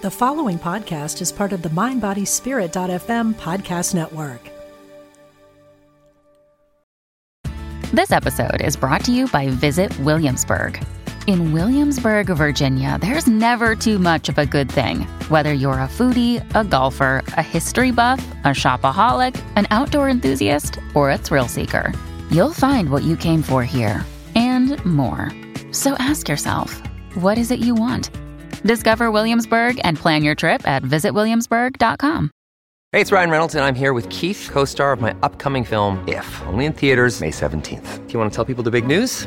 The following podcast is part of the MindBodySpirit.fm podcast network. This episode is brought to you by Visit Williamsburg. In Williamsburg, Virginia, there's never too much of a good thing. Whether you're a foodie, a golfer, a history buff, a shopaholic, an outdoor enthusiast, or a thrill seeker, you'll find what you came for here and more. So ask yourself, what is it you want? Discover Williamsburg and plan your trip at visitwilliamsburg.com. Hey, it's Ryan Reynolds, and I'm here with Keith, co star of my upcoming film, If, only in theaters, May 17th. Do you want to tell people the big news?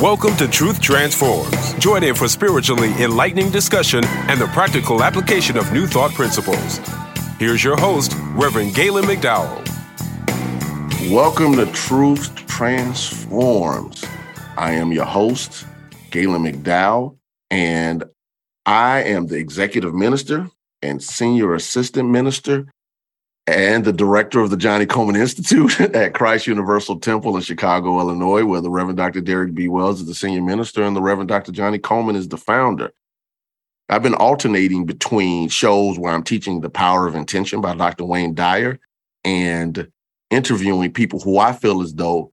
Welcome to Truth Transforms. Join in for spiritually enlightening discussion and the practical application of new thought principles. Here's your host, Reverend Galen McDowell. Welcome to Truth Transforms. I am your host, Galen McDowell, and I am the executive minister and senior assistant minister and the director of the Johnnie Colemon Institute at Christ Universal Temple in Chicago, Illinois, where the Reverend Dr. Derrick B. Wells is the senior minister and the Reverend Dr. Johnnie Colemon is the founder. I've been alternating between shows where I'm teaching The Power of Intention by Dr. Wayne Dyer and interviewing people who I feel as though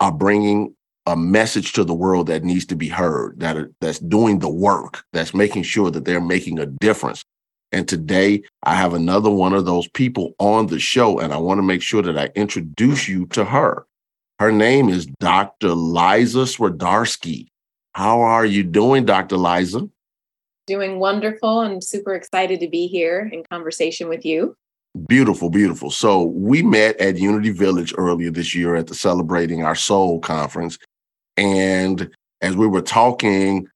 are bringing a message to the world that needs to be heard, that are, that's doing the work, that's making sure that they're making a difference. And today I have another one of those people on the show, and I want to make sure that I introduce you to her. Her name is Dr. Liza Swidarski. How are you doing, Dr. Liza? Doing wonderful and super excited to be here in conversation with you. Beautiful, beautiful. So we met at Unity Village earlier this year at the Celebrating Our Soul conference. And as we were talking,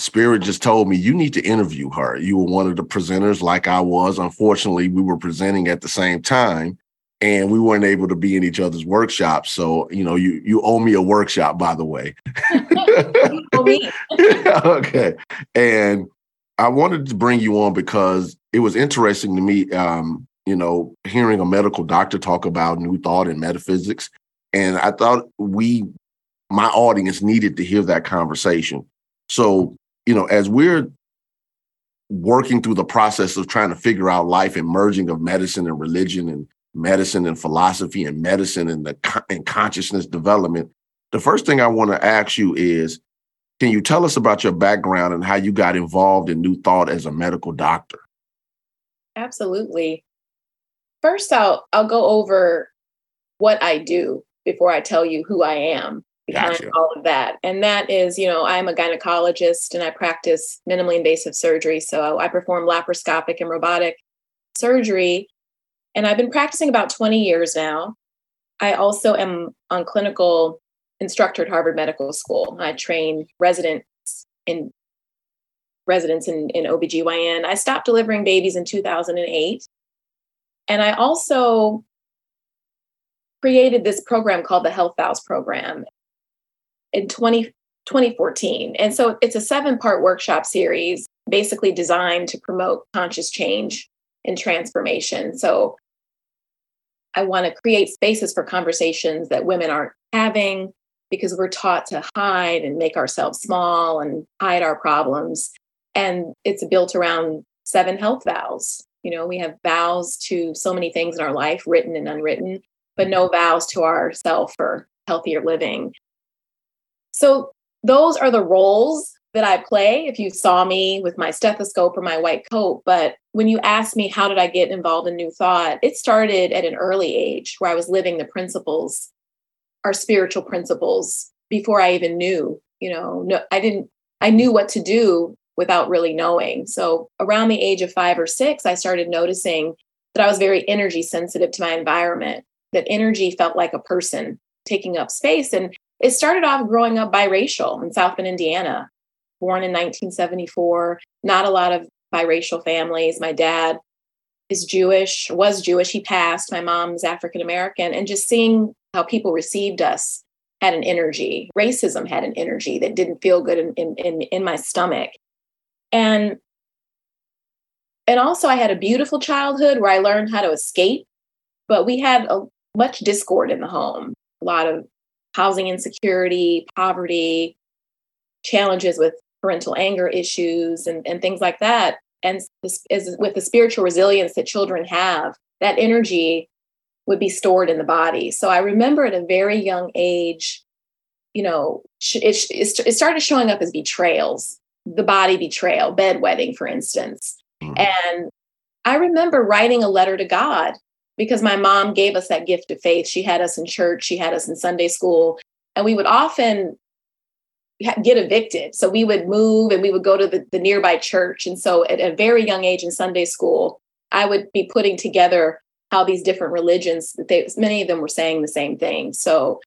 Spirit just told me you need to interview her. You were one of the presenters, like I was. Unfortunately, we were presenting at the same time, and we weren't able to be in each other's workshops. So, you know, you you owe me a workshop, by the way. okay, and I wanted to bring you on because it was interesting to me. Um, you know, hearing a medical doctor talk about new thought and metaphysics, and I thought we, my audience, needed to hear that conversation. So you know, as we're working through the process of trying to figure out life and merging of medicine and religion and medicine and philosophy and medicine and the and consciousness development, the first thing I want to ask you is, can you tell us about your background and how you got involved in New Thought as a medical doctor? Absolutely. First, I'll I'll go over what I do before I tell you who I am behind gotcha. all of that. And that is, you know, I'm a gynecologist and I practice minimally invasive surgery. So I perform laparoscopic and robotic surgery. And I've been practicing about 20 years now. I also am on clinical instructor at Harvard Medical School. I train residents in residents in, in OBGYN. I stopped delivering babies in 2008. And I also created this program called the Health Vows Program in 20, 2014. And so it's a seven part workshop series basically designed to promote conscious change and transformation. So I want to create spaces for conversations that women aren't having because we're taught to hide and make ourselves small and hide our problems. And it's built around seven health vows. You know, we have vows to so many things in our life, written and unwritten, but no vows to ourself for healthier living. So those are the roles that I play if you saw me with my stethoscope or my white coat. But when you ask me, how did I get involved in New Thought? It started at an early age where I was living the principles, our spiritual principles, before I even knew. You know, no, I didn't, I knew what to do without really knowing. So around the age of five or six, I started noticing that I was very energy sensitive to my environment, that energy felt like a person taking up space. And it started off growing up biracial in South Bend, Indiana, born in 1974. Not a lot of biracial families. My dad is Jewish, was Jewish. He passed. My mom's African American. And just seeing how people received us had an energy. Racism had an energy that didn't feel good in, in, in, in my stomach. And and also I had a beautiful childhood where I learned how to escape, but we had a much discord in the home, a lot of housing insecurity, poverty, challenges with parental anger issues and, and things like that. And this is with the spiritual resilience that children have, that energy would be stored in the body. So I remember at a very young age, you know, it, it started showing up as betrayals, the body betrayal, bedwetting, for instance. Mm-hmm. And I remember writing a letter to God because my mom gave us that gift of faith. She had us in church, she had us in Sunday school, and we would often get evicted. So we would move and we would go to the, the nearby church. And so at a very young age in Sunday school, I would be putting together how these different religions, they, many of them were saying the same thing. So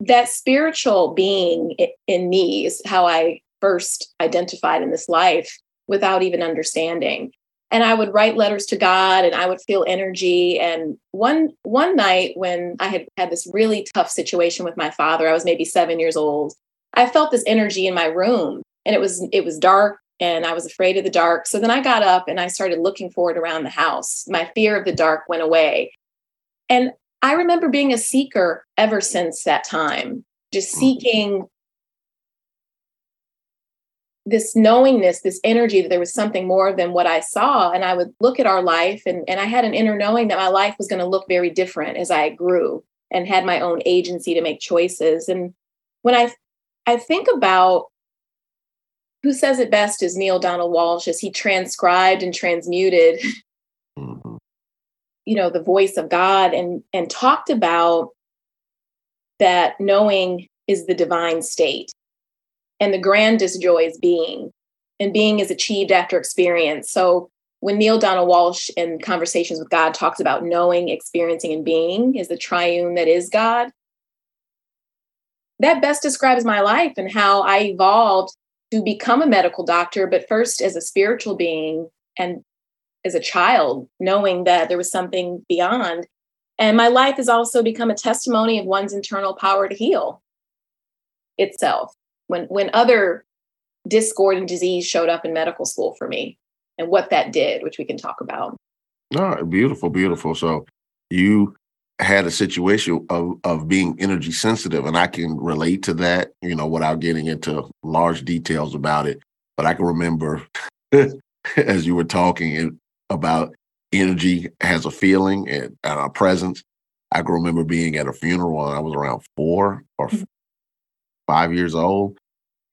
that spiritual being in me is how I first identified in this life without even understanding and I would write letters to God and I would feel energy. And one one night when I had had this really tough situation with my father, I was maybe seven years old. I felt this energy in my room, and it was it was dark, and I was afraid of the dark. So then I got up and I started looking for it around the house. My fear of the dark went away, and I remember being a seeker ever since that time, just mm. seeking this knowingness, this energy that there was something more than what I saw. And I would look at our life, and, and I had an inner knowing that my life was going to look very different as I grew and had my own agency to make choices. And when I I think about who says it best is Neale Donald Walsch as he transcribed and transmuted, mm-hmm. you know, the voice of God and and talked about that knowing is the divine state and the grandest joy is being and being is achieved after experience. So when Neale Donald Walsch in conversations with god talks about knowing experiencing and being is the triune that is god that best describes my life and how i evolved to become a medical doctor but first as a spiritual being and as a child knowing that there was something beyond. And my life has also become a testimony of one's internal power to heal itself when when other discord and disease showed up in medical school for me and what that did, which we can talk about. Oh, beautiful, beautiful. So you had a situation of of being energy sensitive, and I can relate to that, you know, without getting into large details about it. But I can remember as you were talking about energy has a feeling and, and a presence. I can remember being at a funeral and I was around four or mm-hmm five years old,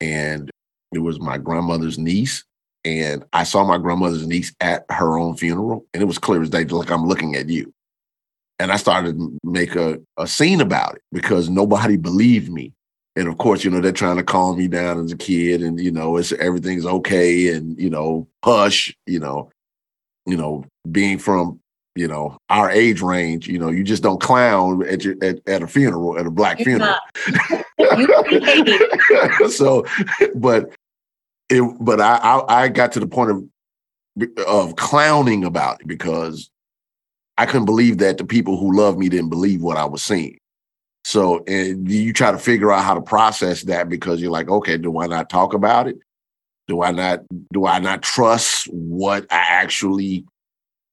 and it was my grandmother's niece. And I saw my grandmother's niece at her own funeral, and it was clear as day, like I'm looking at you. And I started to make a, a scene about it because nobody believed me. And of course, you know, they're trying to calm me down as a kid, and you know, it's everything's okay, and you know, hush, you know, you know, being from you know our age range, you know, you just don't clown at your at, at a funeral at a black funeral. so, but it, but I, I, I got to the point of of clowning about it because I couldn't believe that the people who loved me didn't believe what I was seeing. So, and you try to figure out how to process that because you're like, okay, do I not talk about it? Do I not do I not trust what I actually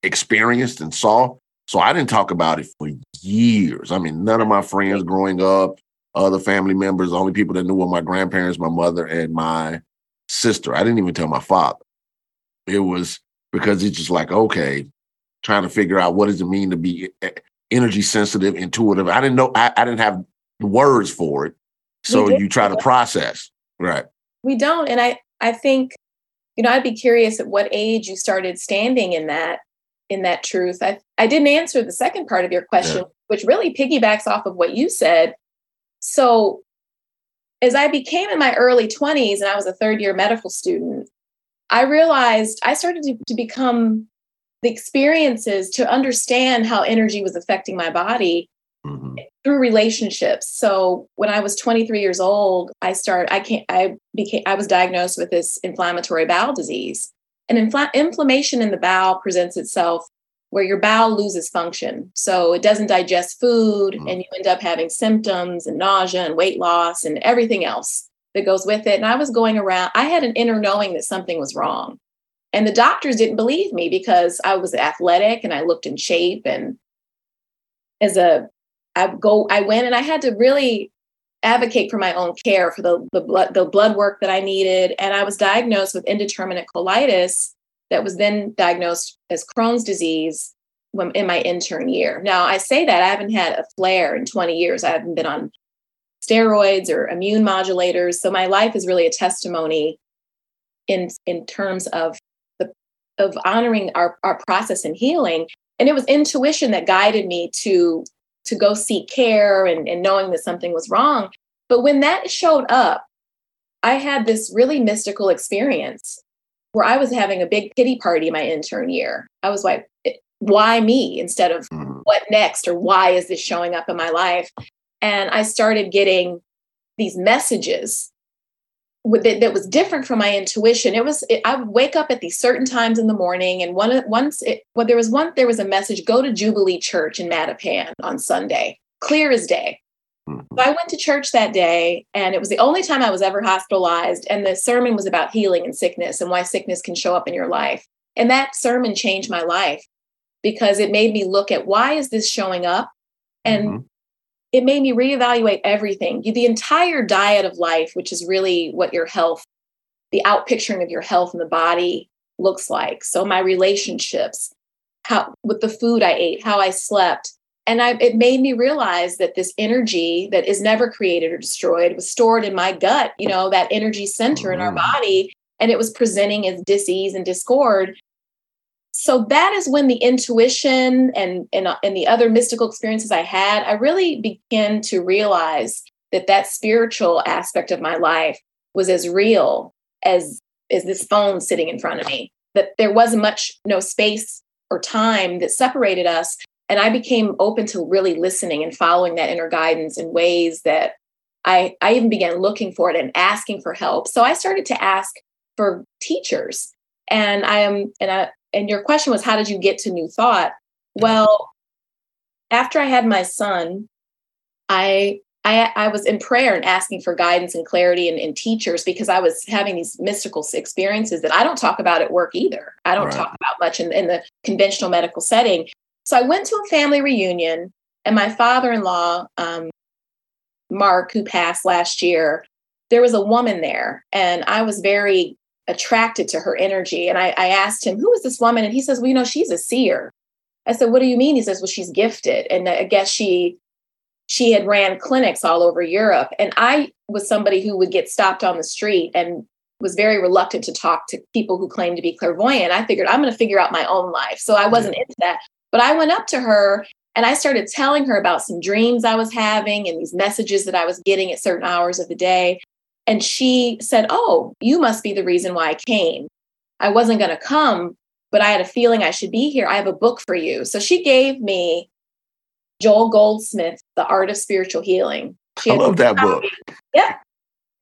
experienced and saw? So I didn't talk about it for years. I mean, none of my friends growing up, other family members. The only people that knew were my grandparents, my mother, and my sister. I didn't even tell my father. It was because it's just like, okay, trying to figure out what does it mean to be eh, eh, energy sensitive, intuitive. I didn't know, I, I didn't have words for it. So you try to process. Right. We don't. And I, I think, you know, I'd be curious at what age you started standing in that, in that truth. I, I didn't answer the second part of your question, yeah. which really piggybacks off of what you said so as I became in my early 20s and I was a third year medical student, I realized I started to, to become the experiences to understand how energy was affecting my body mm-hmm. through relationships. So when I was 23 years old, I started I can't I became I was diagnosed with this inflammatory bowel disease. And infl- inflammation in the bowel presents itself where your bowel loses function. So it doesn't digest food mm. and you end up having symptoms and nausea and weight loss and everything else that goes with it. And I was going around, I had an inner knowing that something was wrong. And the doctors didn't believe me because I was athletic and I looked in shape. And as a, I go, I went and I had to really advocate for my own care for the, the blood, the blood work that I needed. And I was diagnosed with indeterminate colitis that was then diagnosed as Crohn's disease when, in my intern year. Now, I say that I haven't had a flare in 20 years. I haven't been on steroids or immune modulators. So my life is really a testimony in in terms of the of honoring our, our process and healing. And it was intuition that guided me to to go seek care and, and knowing that something was wrong. But when that showed up, I had this really mystical experience where I was having a big pity party my intern year. I was like, why me instead of mm-hmm. what next or why is this showing up in my life? And I started getting these messages that, that was different from my intuition. It was it, I would wake up at these certain times in the morning, and one once it, well, there was one there was a message: go to Jubilee Church in Mattapan on Sunday, clear as day. Mm-hmm. So I went to church that day, and it was the only time I was ever hospitalized. And the sermon was about healing and sickness and why sickness can show up in your life. And that sermon changed my life because it made me look at why is this showing up, and mm-hmm. It made me reevaluate everything. The entire diet of life, which is really what your health, the outpicturing of your health in the body looks like. So my relationships, how with the food I ate, how I slept, and I, it made me realize that this energy that is never created or destroyed was stored in my gut you know that energy center mm. in our mm. body and it was presenting as disease and discord so that is when the intuition and, and uh, and the other mystical experiences i had i really began to realize that that spiritual aspect of my life was as real as as this phone sitting in front of me that there wasn't much no space or time that separated us and I became open to really listening and following that inner guidance in ways that I, I even began looking for it and asking for help. So I started to ask for teachers. And I am, and I, and your question was, how did you get to New Thought? Well, after I had my son, I I, I, was in prayer and asking for guidance and clarity and, and, teachers because I was having these mystical experiences that I don't talk about at work either. I don't right. talk about much in, in, the conventional medical setting. So I went to a family reunion, and my father in law, um, Mark, who passed last year, there was a woman there, and I was very attracted to her energy. And I, I asked him, Who is this woman? And he says, Well, you know, she's a seer. I said, What do you mean? He says, Well, she's gifted. And uh, I guess she she had ran clinics all over Europe. And I was somebody who would get stopped on the street and was very reluctant to talk to people who claimed to be clairvoyant. I figured I'm going to figure out my own life. So I wasn't into that. But I went up to her and I started telling her about some dreams I was having and these messages that I was getting at certain hours of the day. And she said, Oh, you must be the reason why I came. I wasn't going to come, but I had a feeling I should be here. I have a book for you. So she gave me Joel Goldsmith, The Art of Spiritual Healing. She I love that book. Yeah.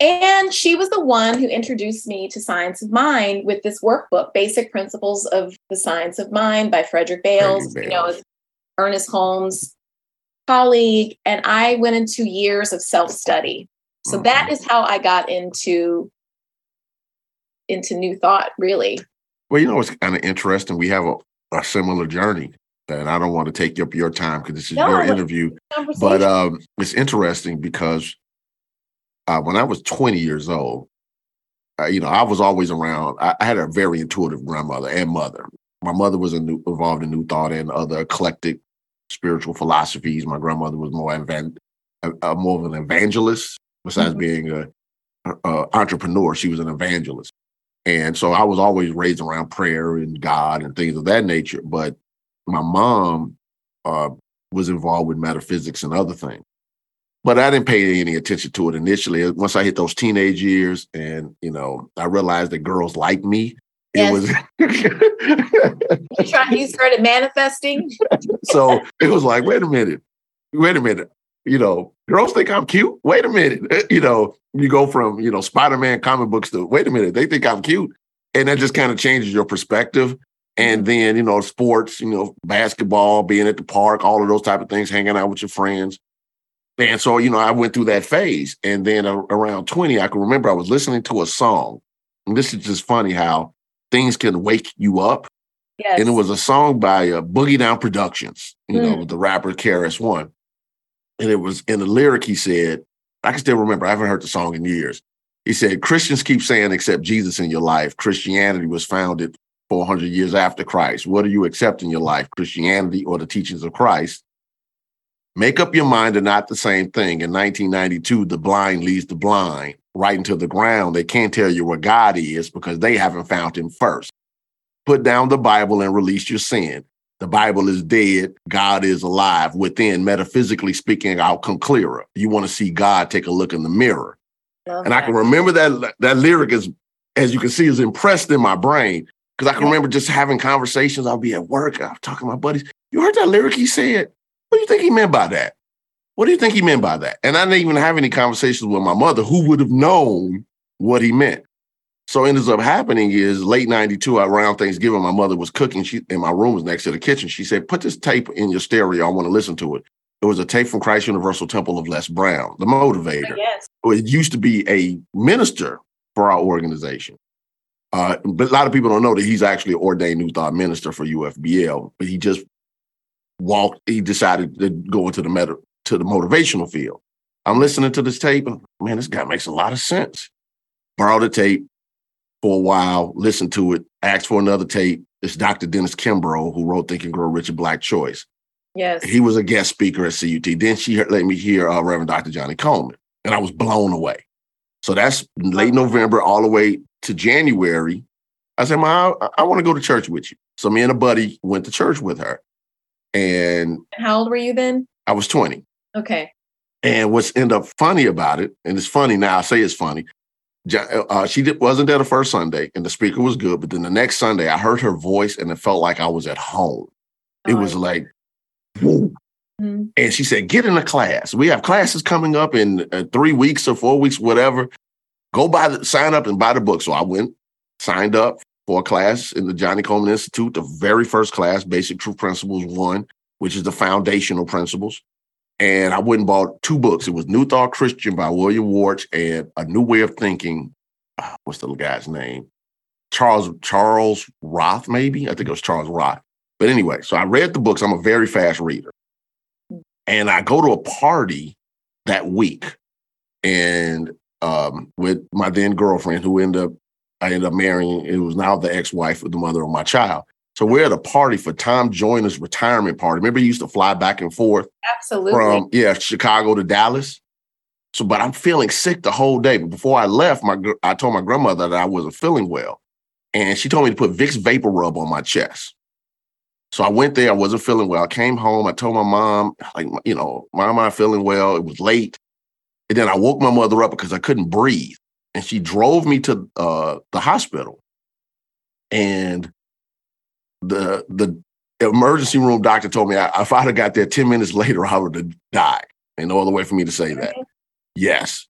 And she was the one who introduced me to Science of Mind with this workbook, Basic Principles of the Science of Mind by Frederick Bailes, Bailes. you know, Ernest Holmes' colleague. And I went into years of self-study. So mm-hmm. that is how I got into into new thought, really. Well, you know, it's kind of interesting. We have a, a similar journey and I don't want to take up your time because this is no, your interview. But um, it's interesting because uh, when I was 20 years old, uh, you know, I was always around. I, I, had a very intuitive grandmother and mother. My mother was new, involved in New Thought and other eclectic spiritual philosophies. My grandmother was more evan- uh, more of an evangelist, besides mm-hmm. being a, a, entrepreneur. She was an evangelist, and so I was always raised around prayer and God and things of that nature. But my mom uh, was involved with metaphysics and other things but I didn't pay any attention to it initially. Once I hit those teenage years, and you know, I realized that girls like me. Yes. It was. you started manifesting. so it was like, wait a minute, wait a minute. You know, girls think I'm cute. Wait a minute. You know, you go from you know Spider-Man comic books to wait a minute, they think I'm cute, and that just kind of changes your perspective. And then, you know, sports, you know, basketball, being at the park, all of those type of things, hanging out with your friends. And so, you know, I went through that phase. And then around 20, I can remember I was listening to a song. And this is just funny how things can wake you up. Yes. And it was a song by uh, Boogie Down Productions, you know, Mm. with the rapper KRS One. And it was in the lyric, he said, I can still remember, I haven't heard the song in years. He said, Christians keep saying accept Jesus in your life. Christianity was founded 400 years after Christ. What do you accept in your life, Christianity or the teachings of Christ? Make up your mind they're not the same thing. In 1992, the blind leads the blind right into the ground. They can't tell you where God is because they haven't found him first. Put down the Bible and release your sin. The Bible is dead. God is alive. Within, metaphysically speaking, I'll come clearer. You want to see God, take a look in the mirror. Love And I can remember that that lyric is, as you can see, is impressed in my brain. Because I can Yeah. remember just having conversations. I'll be at work, I'm talking to my buddies. You heard that lyric he said? What do you think he meant by that? What do you think he meant by that? And I didn't even have any conversations with my mother who would have known what he meant. So what ends up happening is late 92, around Thanksgiving, my mother was cooking. She and my room was next to the kitchen. She said, put this tape in your stereo. I want to listen to it. It was a tape from Christ Universal Temple of Les Brown, the motivator Yes. it used to be a minister for our organization. Uh, but a lot of people don't know that he's actually an ordained New Thought minister for UFBL. But he just walked. He decided to go into the meta, to the motivational field. I'm listening to this tape, and man, this guy makes a lot of sense. Borrowed the tape for a while, listened to it, asked for another tape. It's Dr. Dennis Kimbro who wrote Think and Grow Rich and Black Choice. Yes. He was a guest speaker at CUT. Then she heard- let me hear uh, Reverend Dr. Johnnie Colemon, and I was blown away. So that's late November all the way to January. I said, "Ma, I, I want to go to church with you." So me and a buddy went to church with her, and How old were you then? I was 20. Okay. And what's end up funny about it, and it's funny now, I say it's funny. Uh, she did, wasn't there the first Sunday, and the speaker was good. But then the next Sunday, I heard her voice, and it felt like I was at home. It was like, whoa. Mhm. And she said, get in a class. We have classes coming up in uh, three weeks or four weeks, whatever. Go buy the sign up and buy the book. So I went, signed up for a class in the Johnnie Colemon Institute, the very first class, Basic Truth Principles One, which is the foundational principles. And I went and bought two books. It was New Thought Christian by William Warch and A New Way of Thinking. ah, What's the guy's name? Charles Charles Roth, maybe. I think it was Charles Roth. But anyway, so I read the books. I'm a very fast reader. And I go to a party that week and um, with my then girlfriend who ended up, I ended up marrying, it was now the ex-wife of the mother of my child. So we're at a party for Tom Joyner's retirement party. Remember he used to fly back and forth Absolutely. from, yeah, Chicago to Dallas. So, but I'm feeling sick the whole day. But before I left, my I told my grandmother that I wasn't feeling well. And she told me to put Vicks VapoRub on my chest. So I went there. I wasn't feeling well. I came home. I told my mom, like, you know, mom, I'm not feeling well. It was late. And then I woke my mother up because I couldn't breathe. And she drove me to uh, the hospital. And the the emergency room doctor told me I, if I'd have got there 10 minutes later, I would have died. Ain't no other way for me to say that. Yes.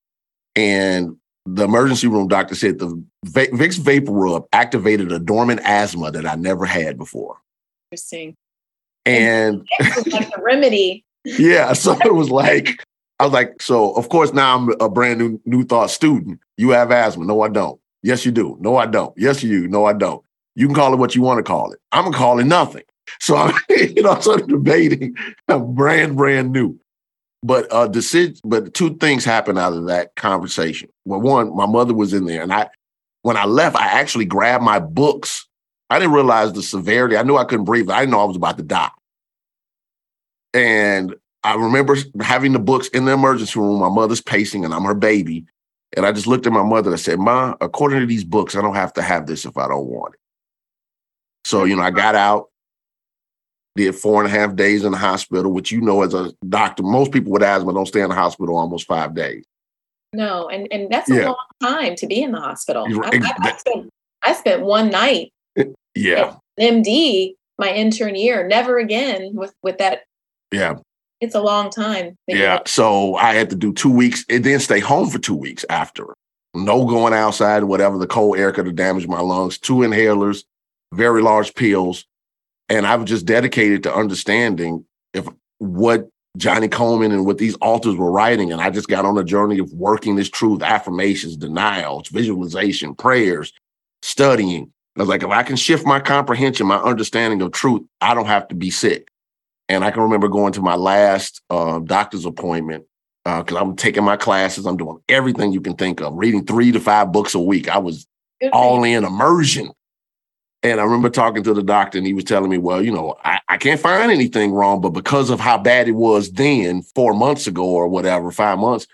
And the emergency room doctor said the Va- Vicks VapoRub activated a dormant asthma that I never had before. Interesting. And It's like the remedy. yeah, so it was like, I was like, so of course now I'm a brand new new thought student. You have asthma. No, I don't. Yes, you do. No, I don't. Yes, you do. No, I don't. You can call it what you want to call it. I'm gonna call it nothing. So I'm, you know, sort of debating. Brand, brand new. But uh decision, but two things happened out of that conversation. Well, one, my mother was in there, and I when I left, I actually grabbed my books. I didn't realize the severity. I knew I couldn't breathe, I didn't know I was about to die. And I remember having the books in the emergency room. My mother's pacing, and I'm her baby. And I just looked at my mother and I said, Ma, according to these books, I don't have to have this if I don't want it. So, you know, I got out, did four and a half days in the hospital, which you know as a doctor, most people with asthma don't stay in the hospital almost five days. No, and and that's a Yeah. long time to be in the hospital. I. I- I spent, I spent one night eh, Yeah. MD my intern year. Never again with with that. Yeah. It's a long time. Yeah. So I had to do two weeks and then stay home for two weeks after. No going outside, whatever. The cold air could have damaged my lungs. Two inhalers, very large pills. And I was just dedicated to understanding if what Johnnie Colemon and what these authors were writing. And I just got on a journey of working this truth, affirmations, denials, visualization, prayers, studying. I was like, if I can shift my comprehension, my understanding of truth, I don't have to be sick. And I can remember going to my last uh, doctor's appointment because uh, I'm taking my classes. I'm doing everything you can think of, reading three to five books a week. I was all in immersion. And I remember talking to the doctor, and he was telling me, Well, you know, I, I can't find anything wrong, but because of how bad it was then, four months ago or whatever, five months,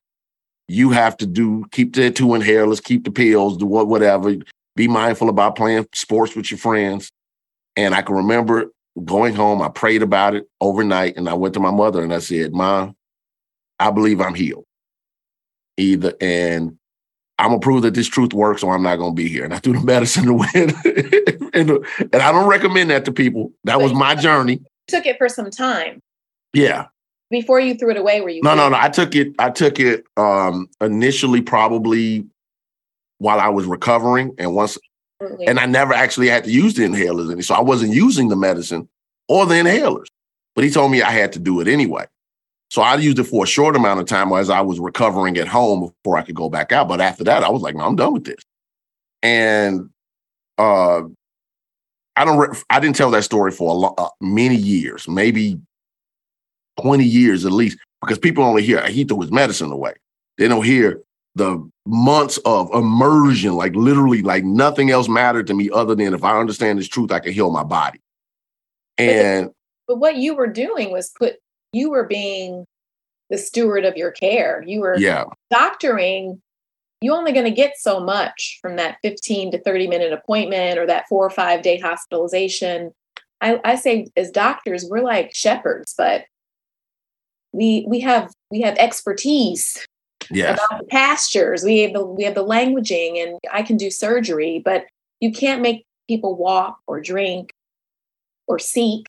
you have to do keep the two inhalers, keep the pills, do what, whatever. Be mindful about playing sports with your friends. And I can remember going home, I prayed about it overnight and I went to my mother and I said, Mom, I believe I'm healed. Either, and I'm gonna prove that this truth works or I'm not gonna be here. And I threw the medicine away. and, and I don't recommend that to people. That was my journey. took it for some time. Yeah. Before you threw it away, were you? No, no, no. I took it, I took it um initially probably while I was recovering. And once Absolutely. And I never actually had to use the inhalers. And so I wasn't using the medicine or the inhalers. But he told me I had to do it anyway. So I used it for a short amount of time as I was recovering at home before I could go back out. But after that, I was like, no, I'm done with this. And uh, I don't. Re- I didn't tell that story for a lo- uh, many years, maybe twenty years at least, because people only hear he threw his medicine away. They don't hear the months of immersion, like literally, like nothing else mattered to me other than if I understand this truth, I can heal my body. And but, but what you were doing was put you were being the steward of your care. You were yeah. doctoring. You're only going to get so much from that 15 to 30 minute appointment or that four or five day hospitalization. I, I say as doctors, we're like shepherds, but we we have we have expertise yes. about the pastures. We have the we have the languaging, and I can do surgery, but you can't make people walk or drink or seek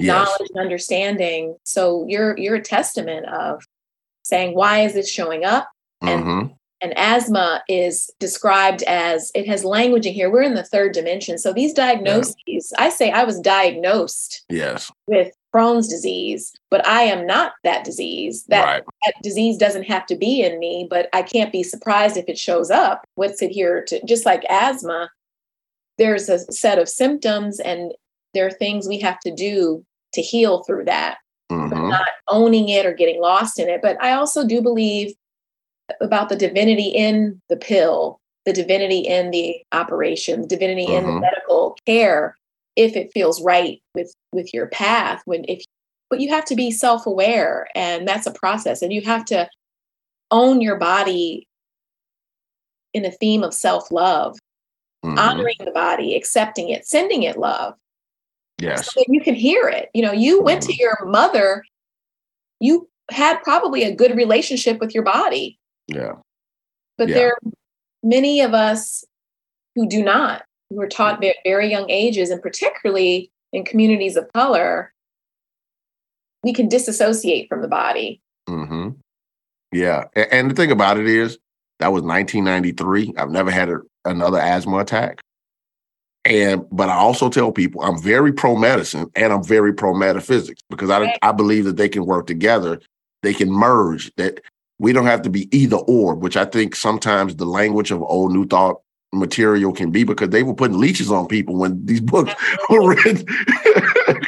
yes. knowledge and understanding. So you're you're a testament of saying why is this showing up and mm-hmm. and asthma is described as it has language in here we're in the third dimension so these diagnoses yeah. i say i was diagnosed yes with Crohn's disease, but I am not that disease. That, right. that disease doesn't have to be in me, but I can't be surprised if it shows up. What's it here to just like asthma? There's a set of symptoms, and there are things we have to do to heal through that, mm-hmm. not owning it or getting lost in it. But I also do believe about the divinity in the pill, the divinity in the operation, the divinity mm-hmm. in the mm-hmm. medical care if it feels right with with your path when if but you have to be self-aware and that's a process and you have to own your body in a theme of self-love mm-hmm. honoring the body accepting it sending it love yes so you can hear it you know you mm-hmm. went to mm-hmm. your mother you had probably a good relationship with your body yeah but yeah. there are many of us who do not who are taught at very young ages, and particularly in communities of color, we can disassociate from the body. Mm-hmm. Yeah. And the thing about it is, that was 1993. I've never had a, another asthma attack. And but I also tell people I'm very pro medicine and I'm very pro metaphysics because I I believe that they can work together. They can merge. That we don't have to be either or, which I think sometimes the language of old new thought material can be because they were putting leeches on people when these books were written.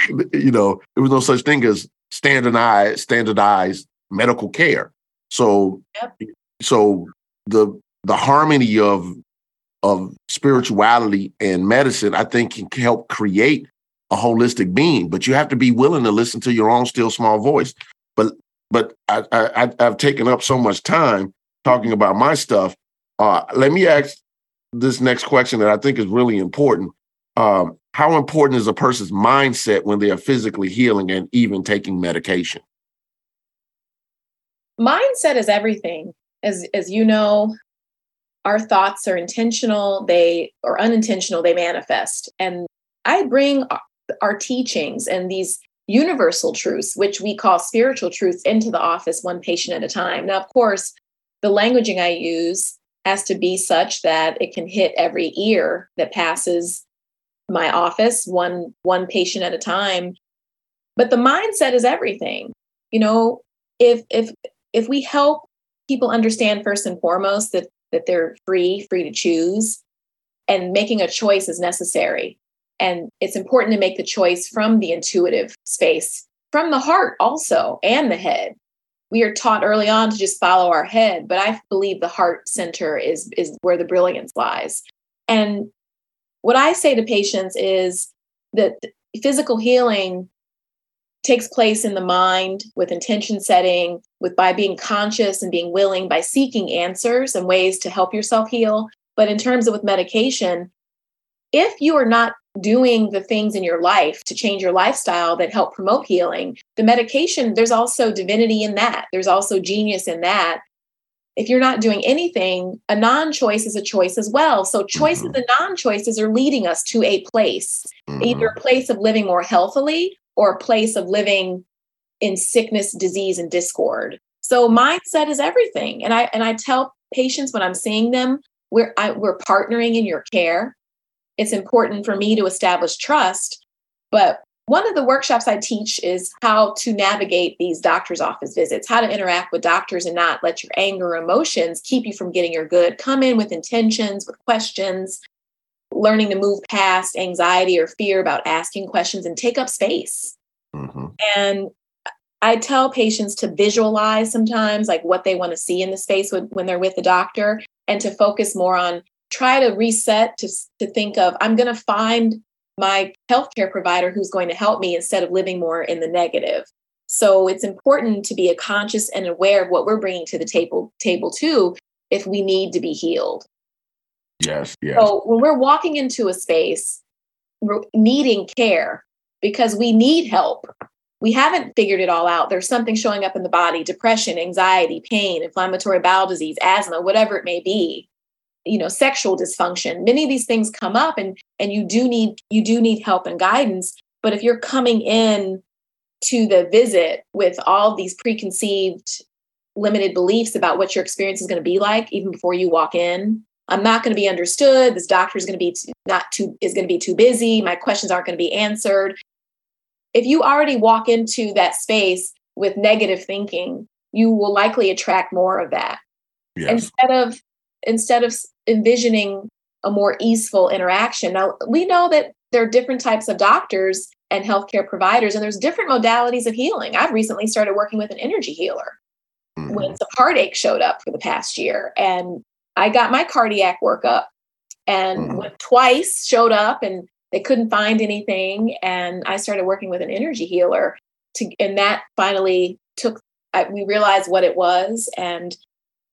you know, there was no such thing as standardized standardized medical care. So yep. so the the harmony of of spirituality and medicine, I think, can help create a holistic being. But you have to be willing to listen to your own still small voice. But but I, I I've taken up so much time talking about my stuff. Uh, let me ask this next question that I think is really important. Um, how important is a person's mindset when they are physically healing and even taking medication? Mindset is everything. As as you know, our thoughts are intentional, they or unintentional, they manifest. And I bring our teachings and these universal truths, which we call spiritual truths, into the office one patient at a time. Now, of course, the languaging I use has to be such that it can hit every ear that passes my office, one one patient at a time. But the mindset is everything. You know, if if if we help people understand first and foremost that that they're free, free to choose, and making a choice is necessary. And it's important to make the choice from the intuitive space, from the heart also, and the head. We are taught early on to just follow our head, but I believe the heart center is, is where the brilliance lies. And what I say to patients is that physical healing takes place in the mind with intention setting, with by being conscious and being willing, by seeking answers and ways to help yourself heal. But in terms of with medication, if you are not doing the things in your life to change your lifestyle that help promote healing, the medication, there's also divinity in that. There's also genius in that. If you're not doing anything, a non choice is a choice as well. So, choices mm-hmm. and non choices are leading us to a place, mm-hmm. either a place of living more healthily or a place of living in sickness, disease, and discord. So, mindset is everything. And I, and I tell patients when I'm seeing them, we're I, we're partnering in your care. It's important for me to establish trust, but one of the workshops I teach is how to navigate these doctor's office visits, how to interact with doctors and not let your anger or emotions keep you from getting your good. Come in with intentions, with questions, learning to move past anxiety or fear about asking questions and take up space. Mm-hmm. And I tell patients to visualize sometimes like what they want to see in the space when, when they're with the doctor and to focus more on try to reset to, to think of i'm going to find my healthcare provider who's going to help me instead of living more in the negative so it's important to be a conscious and aware of what we're bringing to the table table too if we need to be healed yes yes. So when we're walking into a space needing care because we need help. We haven't figured it all out. There's something showing up in the body depression, anxiety, pain, inflammatory bowel disease, asthma, whatever it may be you know sexual dysfunction. Many of these things come up and and you do need you do need help and guidance. But if you're coming in to the visit with all these preconceived limited beliefs about what your experience is going to be like even before you walk in i'm not going to be understood this doctor is going to be too, not too is going to be too busy my questions aren't going to be answered if you already walk into that space with negative thinking, you will likely attract more of that. Yes. Instead of instead of envisioning a more easeful interaction. Now we know that there are different types of doctors and healthcare providers, and there's different modalities of healing. I've recently started working with an energy healer mm-hmm. when some heartache showed up for the past year, and I got my cardiac workup, and mm-hmm. twice showed up, and they couldn't find anything. And i started working with an energy healer to and that finally took I, we realized what it was. And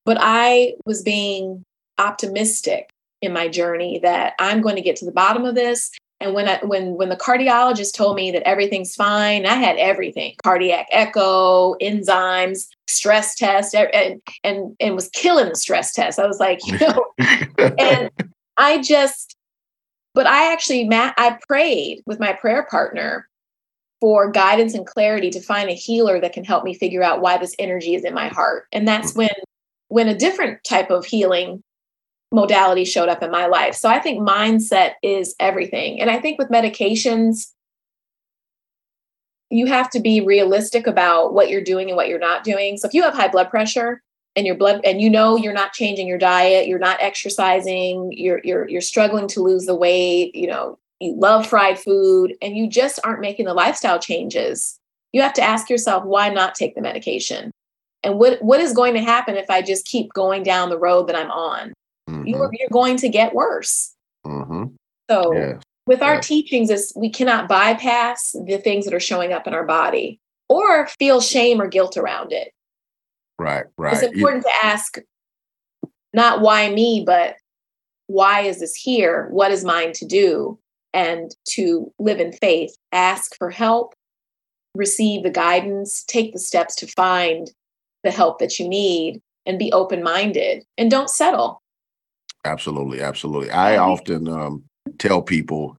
but i was being optimistic in my journey that i'm going to get to the bottom of this and when I, when when the cardiologist told me that everything's fine, I had everything: cardiac echo, enzymes, stress test, and and and was killing the stress test. I was like, you know, and I just but I actually, Matt, I prayed with my prayer partner for guidance and clarity to find a healer that can help me figure out why this energy is in my heart. And that's mm. when when a different type of healing modality showed up in my life. So I think mindset is everything. And I think with medications, you have to be realistic about what you're doing and what you're not doing. So if you have high blood pressure, and your blood and you know you're not changing your diet you're not exercising you're you're you're struggling to lose the weight you know you love fried food and you just aren't making the lifestyle changes you have to ask yourself why not take the medication and what what is going to happen if i just keep going down the road that i'm on mm-hmm. you're, you're going to get worse mm-hmm. so yes. with our yes. teachings is we cannot bypass the things that are showing up in our body or feel shame or guilt around it Right, right. It's important you, to ask not why me, but why is this here? What is mine to do? And to live in faith, ask for help, receive the guidance, take the steps to find the help that you need, and be open minded and don't settle. Absolutely, absolutely. I often um, tell people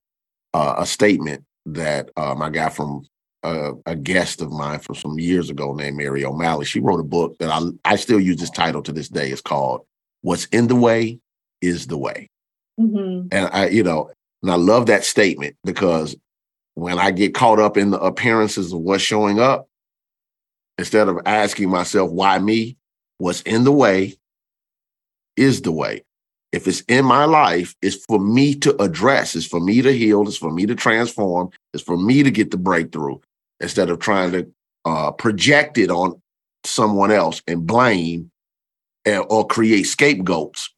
uh, a statement that um, I got from a, a, guest of mine from some years ago named Mary O'Malley. She wrote a book that I I still use this title to this day. It's called "What's in the Way Is the Way." Mm-hmm. And I, you know, And I love that statement because when I get caught up in the appearances of what's showing up, instead of asking myself, why me? What's in the way is the way. If it's in my life, it's for me to address, it's for me to heal, it's for me to transform, it's for me to get the breakthrough instead of trying to uh, project it on someone else and blame or create scapegoats.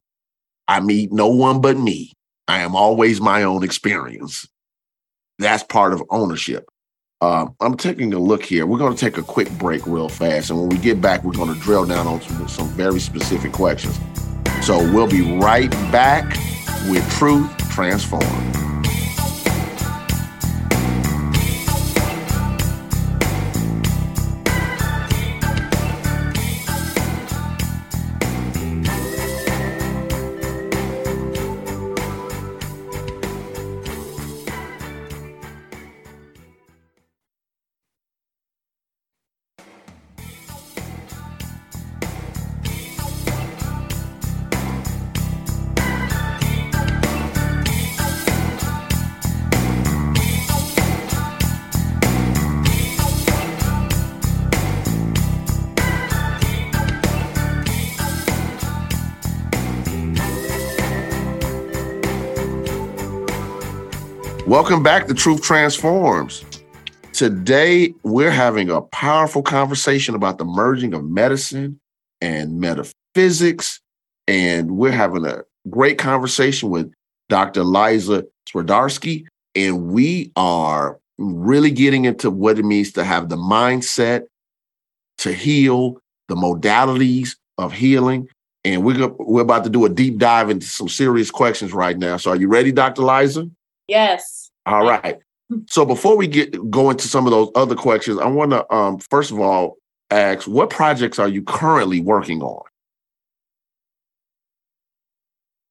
I meet no one but me. I am always my own experience. That's part of ownership. Uh, I'm taking a look here. We're going to take a quick break real fast. And when we get back, we're going to drill down on some, some very specific questions. So we'll be right back with Truth Transformed. Welcome back to Truth Transforms. Today, we're having a powerful conversation about the merging of medicine and metaphysics. And we're having a great conversation with Dr. Liza Swiderski. And we are really getting into what it means to have the mindset to heal, the modalities of healing. And we're, we're about to do a deep dive into some serious questions right now. So, are you ready, Dr. Liza? Yes. All right. So before we get go into some of those other questions, I want to um, first of all ask what projects are you currently working on?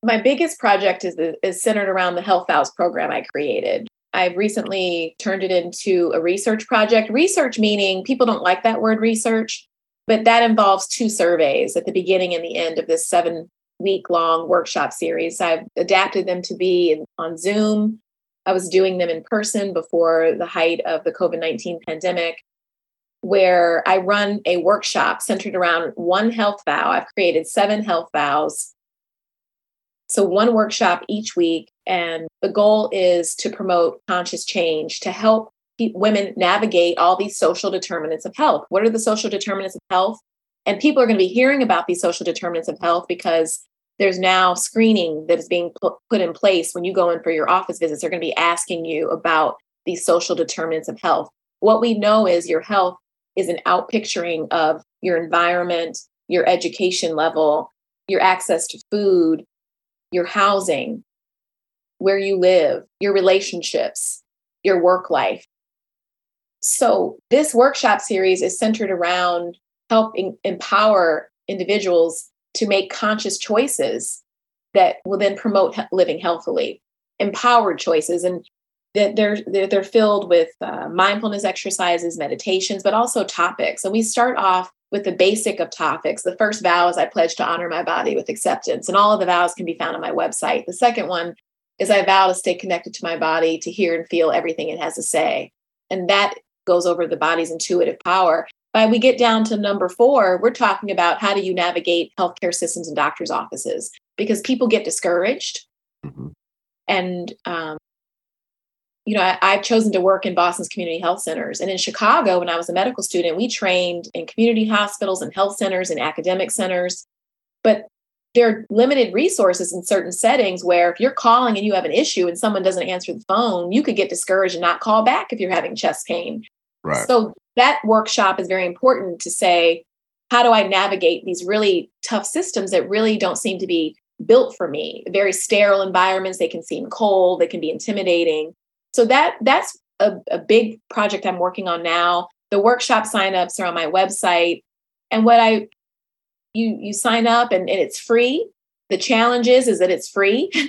My biggest project is is centered around the Health Vows program I created. I've recently turned it into a research project. Research meaning people don't like that word research, but that involves two surveys at the beginning and the end of this seven week long workshop series. I've adapted them to be on Zoom I was doing them in person before the height of the COVID 19 pandemic, where I run a workshop centered around one health vow. I've created seven health vows. So, one workshop each week. And the goal is to promote conscious change to help women navigate all these social determinants of health. What are the social determinants of health? And people are going to be hearing about these social determinants of health because there's now screening that is being put, put in place when you go in for your office visits. They're going to be asking you about these social determinants of health. What we know is your health is an outpicturing of your environment, your education level, your access to food, your housing, where you live, your relationships, your work life. So, this workshop series is centered around helping empower individuals to make conscious choices that will then promote living healthily, empowered choices. And they're, they're, they're filled with uh, mindfulness exercises, meditations, but also topics. And we start off with the basic of topics. The first vow is I pledge to honor my body with acceptance, and all of the vows can be found on my website. The second one is I vow to stay connected to my body, to hear and feel everything it has to say. And that goes over the body's intuitive power. By we get down to number four, we're talking about how do you navigate healthcare systems and doctors' offices because people get discouraged. Mm-hmm. And, um, you know, I, I've chosen to work in Boston's community health centers. And in Chicago, when I was a medical student, we trained in community hospitals and health centers and academic centers. But there are limited resources in certain settings where if you're calling and you have an issue and someone doesn't answer the phone, you could get discouraged and not call back if you're having chest pain. Right. So that workshop is very important to say, how do I navigate these really tough systems that really don't seem to be built for me? Very sterile environments, they can seem cold, they can be intimidating. So that that's a, a big project I'm working on now. The workshop signups are on my website. And what I you you sign up and, and it's free. The challenge is is that it's free.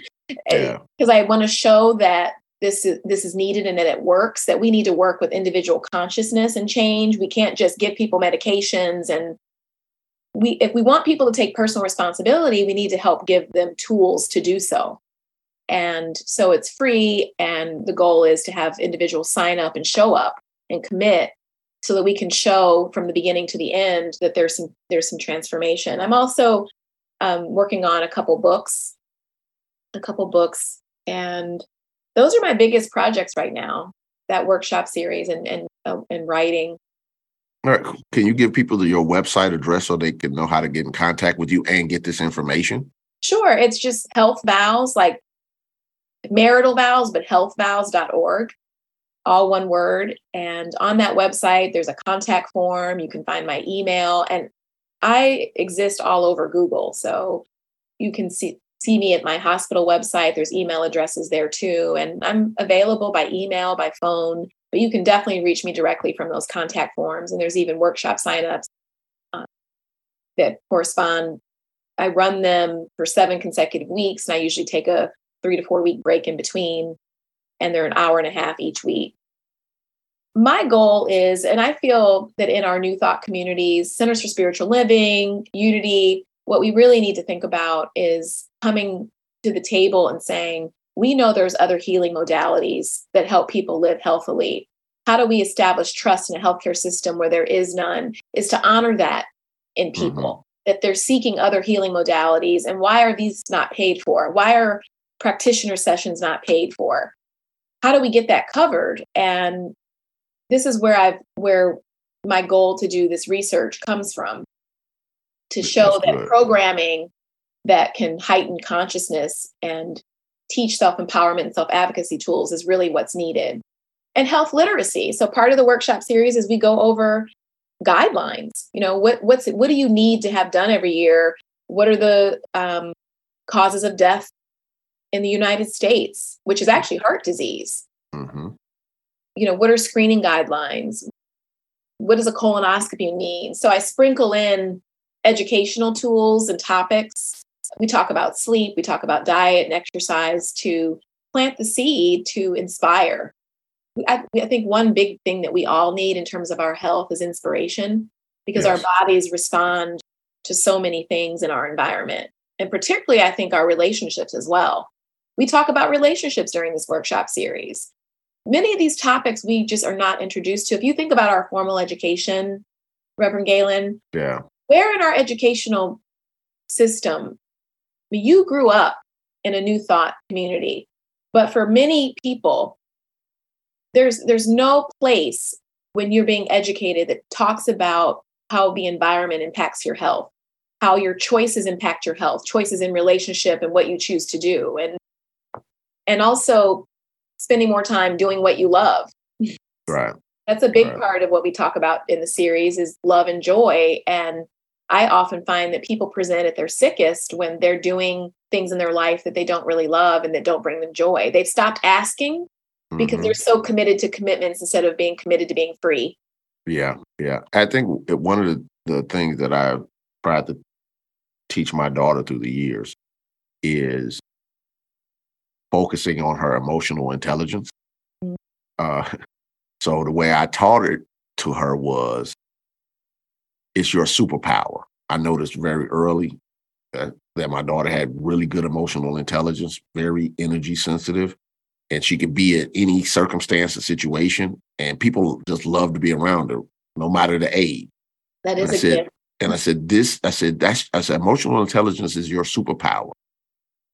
Because yeah. I want to show that this is this is needed and that it works that we need to work with individual consciousness and change we can't just give people medications and we if we want people to take personal responsibility we need to help give them tools to do so And so it's free. And the goal is to have individuals sign up and show up and commit so that we can show from the beginning to the end that there's some there's some transformation. I'm also um, working on a couple books, a couple books, and those are my biggest projects right now. That workshop series and and uh, and writing. All right. Can you give people your website address so they can know how to get in contact with you and get this information? Sure. It's just health vows, like marital vows, but healthvows.org, all one word. And on that website, there's a contact form. You can find my email. And I exist all over Google. So you can see see me at my hospital website. There's email addresses there too. And I'm available by email, by phone, but you can definitely reach me directly from those contact forms. And there's even workshop signups uh, that correspond. I run them for seven consecutive weeks, and I usually take a three to four week break in between, and they're an hour and a half each week. My goal is, and I feel that in our New Thought communities, Centers for Spiritual Living, Unity, what we really need to think about is coming to the table and saying, we know there's other healing modalities that help people live healthily. How do we establish trust in a healthcare system where there is none? Is to honor that in mm-hmm. people, mm-hmm. that they're seeking other healing modalities. And why are these not paid for? Why are practitioner sessions not paid for? How do we get that covered? And this is where I've where my goal to do this research comes from to show that programming that can heighten consciousness and teach self empowerment and self advocacy tools is really what's needed. And health literacy. So part of the workshop series is we go over guidelines. You know, what what's what do you need to have done every year? What are the um, causes of death in the United States, which is actually heart disease? Mm-hmm. You know, what are screening guidelines? What does a colonoscopy mean? So I sprinkle in educational tools and topics we talk about sleep, we talk about diet and exercise to plant the seed to inspire. I, I, think one big thing that we all need in terms of our health is inspiration because yes. our bodies respond to so many things in our environment. And particularly, I think our relationships as well. We talk about relationships during this workshop series. Many of these topics we just are not introduced to. If you think about our formal education, Reverend Galen, yeah. Where in our educational system you grew up in a new thought community, but for many people, there's there's no place when you're being educated that talks about how the environment impacts your health, how your choices impact your health, choices in relationship and what you choose to do, and and also spending more time doing what you love. Right. That's a big right. part of what we talk about in the series is love and joy and I often find that people present at their sickest when they're doing things in their life that they don't really love and that don't bring them joy. They've stopped asking because mm-hmm. they're so committed to commitments instead of being committed to being free. Yeah, yeah. I think one of the, the things that I've tried to teach my daughter through the years is focusing on her emotional intelligence. Mm-hmm. Uh, so the way I taught it to her was it's your superpower. I noticed very early that, that my daughter had really good emotional intelligence, very energy sensitive, and she could be at any circumstance or situation, and people just love to be around her, no matter the age. That is and a said, gift. And I said, this, I said, that's, I said, emotional intelligence is your superpower.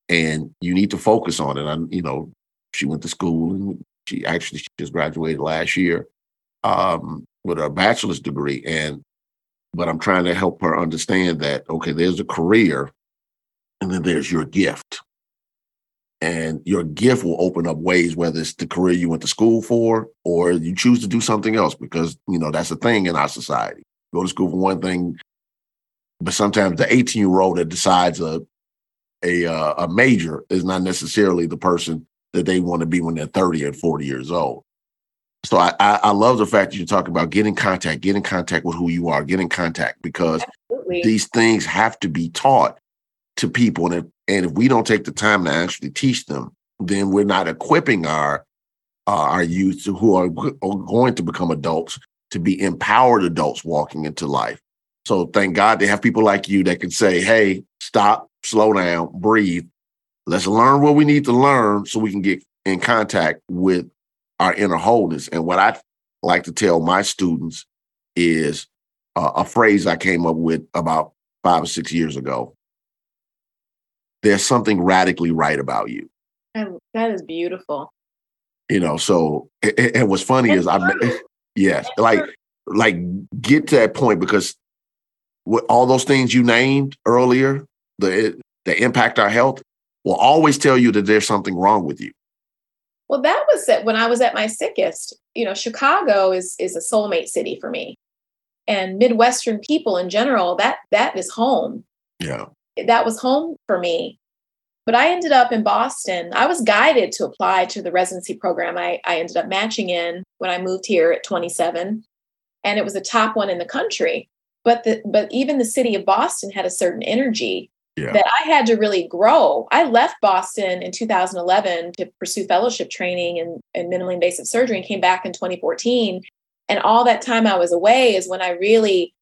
And you need to focus on it. And, you know, she went to school and she actually she just graduated last year um, with a bachelor's degree. And but I'm trying to help her understand that, okay, there's a career and then there's your gift. And your gift will open up ways, whether it's the career you went to school for or you choose to do something else, because, you know, that's a thing in our society. Go to school for one thing, but sometimes the 18 year old that decides a, a, uh, a major is not necessarily the person that they want to be when they're 30 and 40 years old. So I, I, I love the fact that you talk about get in contact, get in contact with who you are, get in contact because Absolutely. these things have to be taught to people. And if, and if we don't take the time to actually teach them, then we're not equipping our uh, our youth who are, are going to become adults to be empowered adults walking into life. So thank God they have people like you that can say, "Hey, stop, slow down, breathe, let's learn what we need to learn so we can get in contact with our inner wholeness. And what I like to tell my students is uh, a phrase I came up with about five or six years ago. There's something radically right about you. that is beautiful. You know, so and what's funny is I, yes, like like get to that point because with all those things you named earlier, the that impact our health, will always tell you that there's something wrong with you. Well, that was it when I was at my sickest. You know, Chicago is is a soulmate city for me. And Midwestern people in general, that that is home. Yeah. That was home for me. But I ended up in Boston. I was guided to apply to the residency program I, I ended up matching in when I moved here at 27. And it was the top one in the country. But the but even the city of Boston had a certain energy yeah. that I had to really grow. I left Boston in 2011 to pursue fellowship training in, in minimally invasive surgery and came back in 2014. And all that time I was away is when I really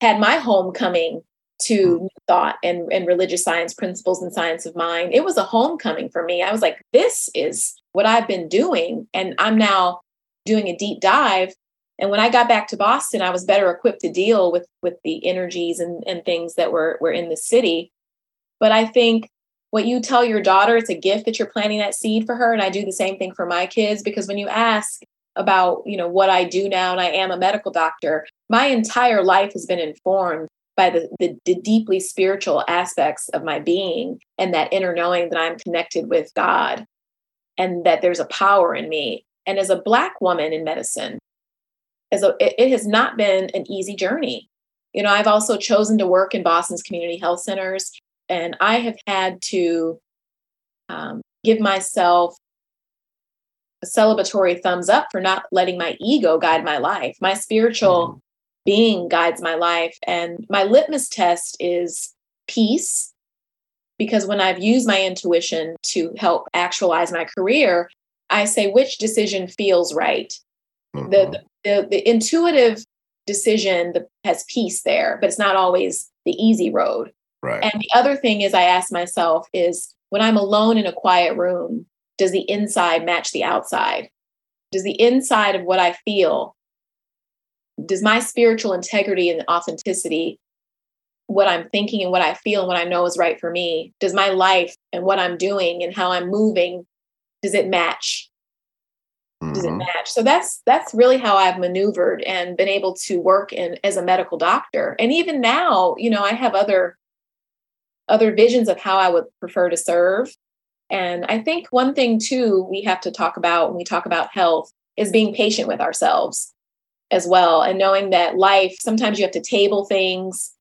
had my homecoming to mm. thought and, and religious science principles and science of mind. It was a homecoming for me. I was like, this is what I've been doing. And I'm now doing a deep dive. And when I got back to Boston, I was better equipped to deal with with the energies and, and things that were were in the city. But I think what you tell your daughter, it's a gift that you're planting that seed for her. And I do the same thing for my kids because when you ask about, you know, what I do now, and I am a medical doctor, my entire life has been informed by the, the, the deeply spiritual aspects of my being and that inner knowing that I'm connected with God and that there's a power in me. And as a Black woman in medicine, as a, it, it has not been an easy journey. You know, I've also chosen to work in Boston's community health centers and I have had to um, give myself a celebratory thumbs up for not letting my ego guide my life. My spiritual mm-hmm. being guides my life. And my litmus test is peace, because when I've used my intuition to help actualize my career, I say, which decision feels right? Mm-hmm. The, the, the intuitive decision has peace there, but it's not always the easy road. Right. And the other thing is I ask myself is when I'm alone in a quiet room, does the inside match the outside? Does the inside of what I feel, does my spiritual integrity and authenticity, what I'm thinking and what I feel and what I know is right for me, does my life and what I'm doing and how I'm moving, does it match? Mm-hmm. Does it mm-hmm. match? So that's that's really how I've maneuvered and been able to work in as a medical doctor. And even now, you know, I have other other visions of how I would prefer to serve. And I think one thing too we have to talk about when we talk about health is being patient with ourselves as well and knowing that life sometimes you have to table things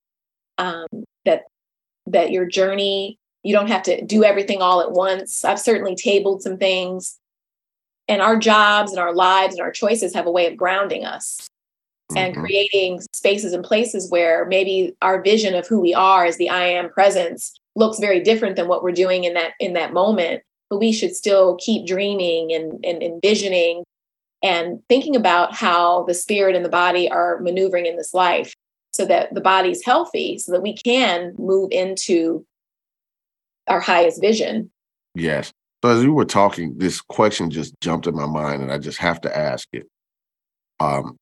um, that that your journey you don't have to do everything all at once i've certainly tabled some things and our jobs and our lives and our choices have a way of grounding us and mm-hmm. creating spaces and places where maybe our vision of who we are as the I am presence looks very different than what we're doing in that in that moment. But we should still keep dreaming and, and envisioning and thinking about how the spirit and the body are maneuvering in this life so that the body's healthy so that we can move into our highest vision. Yes. So as you were talking, this question just jumped in my mind and I just have to ask it. Um,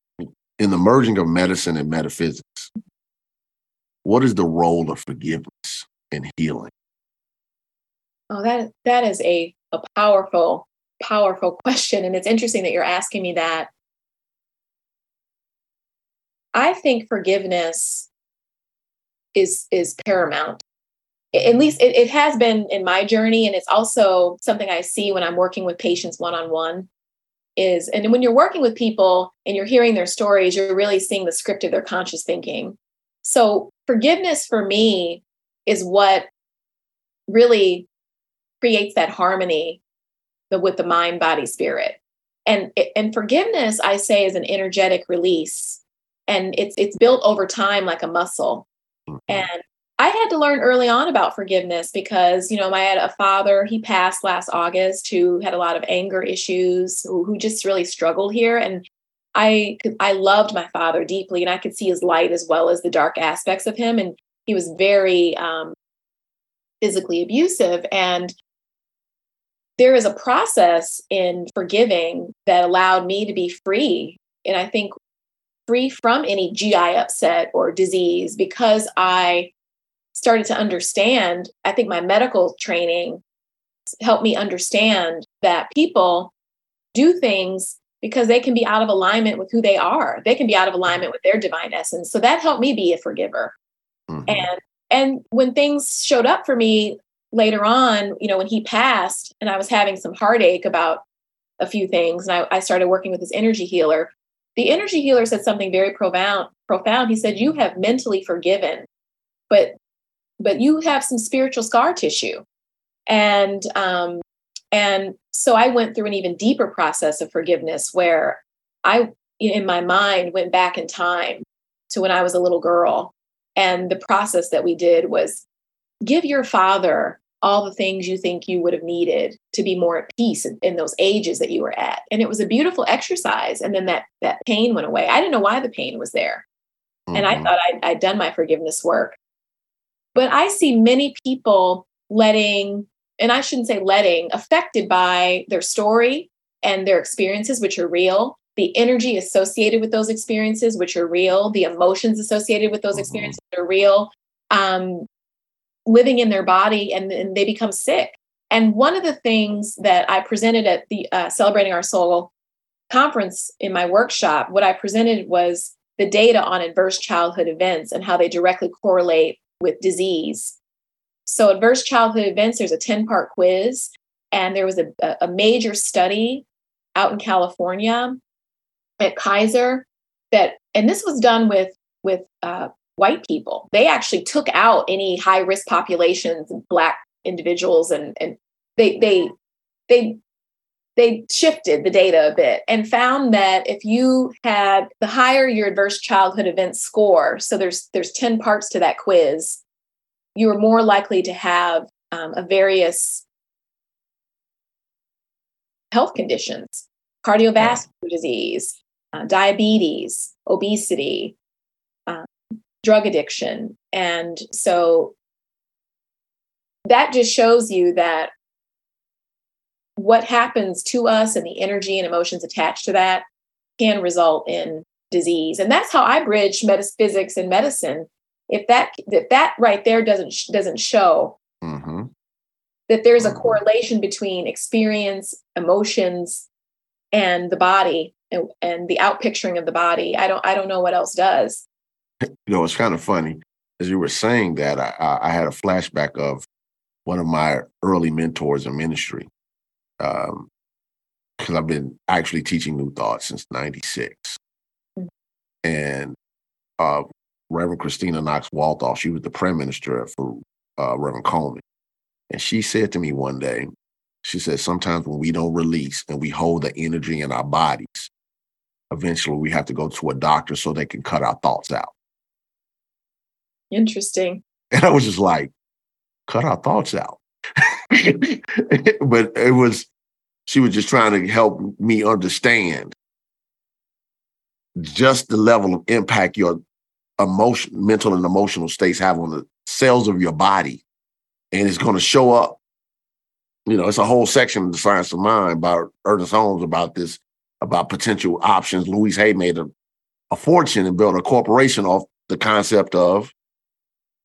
in the merging of medicine and metaphysics, what is the role of forgiveness in healing? Oh, that that is a, a powerful, powerful question. And it's interesting that you're asking me that. I think forgiveness is is paramount. At least it, it has been in my journey, and it's also something I see when I'm working with patients one on one is and when you're working with people and you're hearing their stories you're really seeing the script of their conscious thinking. So forgiveness for me is what really creates that harmony with the mind body spirit. And and forgiveness i say is an energetic release and it's it's built over time like a muscle. Mm-hmm. and I had to learn early on about forgiveness because, you know, I had a father, he passed last August, who had a lot of anger issues, who, who just really struggled here. And I I loved my father deeply and I could see his light as well as the dark aspects of him. And he was very um, physically abusive. And there is a process in forgiving that allowed me to be free. And I think free from any GI upset or disease because I started to understand. I think my medical training helped me understand that people do things because they can be out of alignment with who they are. They can be out of alignment with their divine essence. So that helped me be a forgiver. Mm-hmm. And and when things showed up for me later on, you know, when he passed and I was having some heartache about a few things, and I, I started working with this energy healer. The energy healer said something very profound. Profound. He said, "You have mentally forgiven, but but you have some spiritual scar tissue." And um, and so I went through an even deeper process of forgiveness where I, in my mind, went back in time to when I was a little girl. And the process that we did was give your father all the things you think you would have needed to be more at peace in, in, those ages that you were at and it was a beautiful exercise and then that that pain went away i didn't know why the pain was there mm-hmm. and i mm-hmm. thought I'd, I'd done my forgiveness work but i see many people letting and i shouldn't say letting affected by their story and their experiences which are real the energy associated with those experiences which are real the emotions associated with those mm-hmm. experiences are real um, living in their body and, and they become sick. And one of the things that I presented at the uh, Celebrating Our Soul conference in my workshop, what I presented was the data on adverse childhood events and how they directly correlate with disease. So, adverse childhood events, there's a 10 part quiz, and there was a, a major study out in California at Kaiser that, and this was done with with uh, white people. They actually took out any high risk populations, black individuals, and and they they they they shifted the data a bit and found that if you had the higher your adverse childhood event score, so there's there's 10 parts to that quiz, you are more likely to have um, a various health conditions, cardiovascular disease, uh, diabetes, obesity, drug addiction. And so that just shows you that what happens to us and the energy and emotions attached to that can result in disease. And that's how I bridge metaphysics and medicine. If that if that right there doesn't doesn't show mm-hmm. that there's a mm-hmm. correlation between experience, emotions, and the body and, and the outpicturing of the body, I don't I don't know what else does you know, it's kind of funny. As you were saying that, I, I had a flashback of one of my early mentors in ministry. Um, because I've been actually teaching New Thought since 96. Mm-hmm. And uh, Reverend Christina Knox Walthoff, she was the prime minister for uh, Reverend Colemon. And she said to me one day, she said, sometimes when we don't release and we hold the energy in our bodies, eventually we have to go to a doctor so they can cut our thoughts out. Interesting. And I was just like, cut our thoughts out. but it was, she was just trying to help me understand just the level of impact your emotion, mental and emotional states have on the cells of your body. And it's going to show up. You know, it's a whole section of the science of mind by Ernest Holmes about this, about potential options. Louise Hay made a, a fortune and built a corporation off the concept of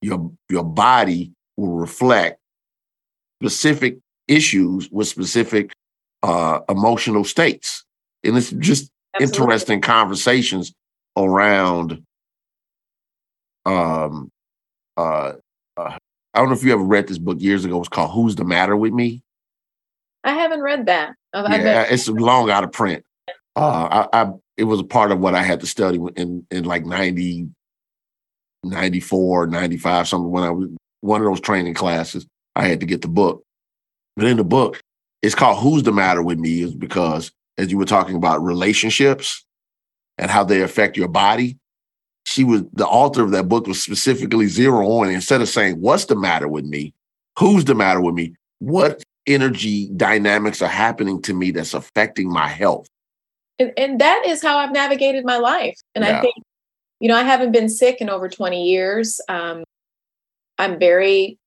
your your body will reflect specific issues with specific uh, emotional states, and it's just Absolutely. interesting conversations around. Um, uh, uh, I don't know if you ever read this book years ago. It's called "Who's the Matter with Me." I haven't read that. I've yeah, it's long out of print. Uh, I, I, it was a part of what I had to study in in like ninety 94, 95, something when I was one of those training classes, I had to get the book. But in the book, it's called Who's the Matter with Me, is because as you were talking about relationships and how they affect your body, she was the author of that book was specifically zero on instead of saying, What's the matter with me? Who's the matter with me? What energy dynamics are happening to me that's affecting my health? And, and that is how I've navigated my life. And yeah. I think you know, I haven't been sick in over 20 years. Um, I'm very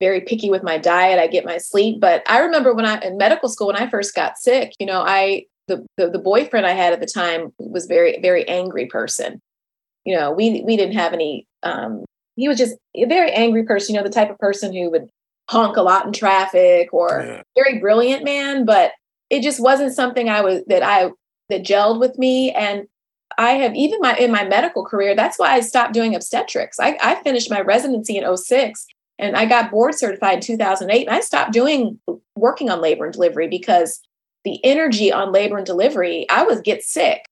very picky with my diet. I get my sleep. But I remember when I in medical school when I first got sick, you know, I the the, the boyfriend I had at the time was very very angry person. You know, we we didn't have any. Um, he was just a very angry person. You know, the type of person who would honk a lot in traffic or yeah. very brilliant man, but it just wasn't something I was that I that gelled with me. And I have even my in my medical career, that's why I stopped doing obstetrics. I, I finished my residency in 06 and I got board certified in 2008. And I stopped doing working on labor and delivery because the energy on labor and delivery, I would get sick.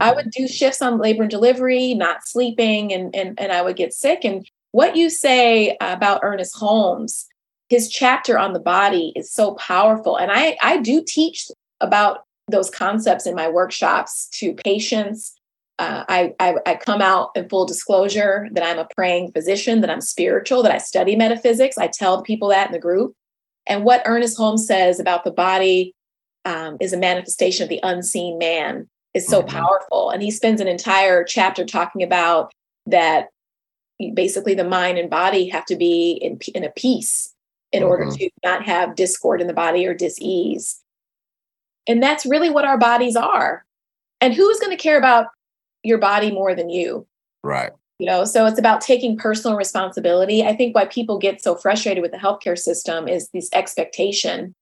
I would do shifts on labor and delivery, not sleeping, and, and, and I would get sick. And what you say about Ernest Holmes, his chapter on the body is so powerful. And I, I do teach about those concepts in my workshops to patients. Uh, I, I, I come out in full disclosure that I'm a praying physician, that I'm spiritual, that I study metaphysics. I tell people that in the group. And what Ernest Holmes says about the body um, is a manifestation of the unseen man is so mm-hmm. powerful. And he spends an entire chapter talking about that basically the mind and body have to be in, in a peace in mm-hmm. order to not have discord in the body or dis-ease and that's really what our bodies are. And who is going to care about your body more than you? Right. You know, so it's about taking personal responsibility. I think why people get so frustrated with the healthcare system is this expectation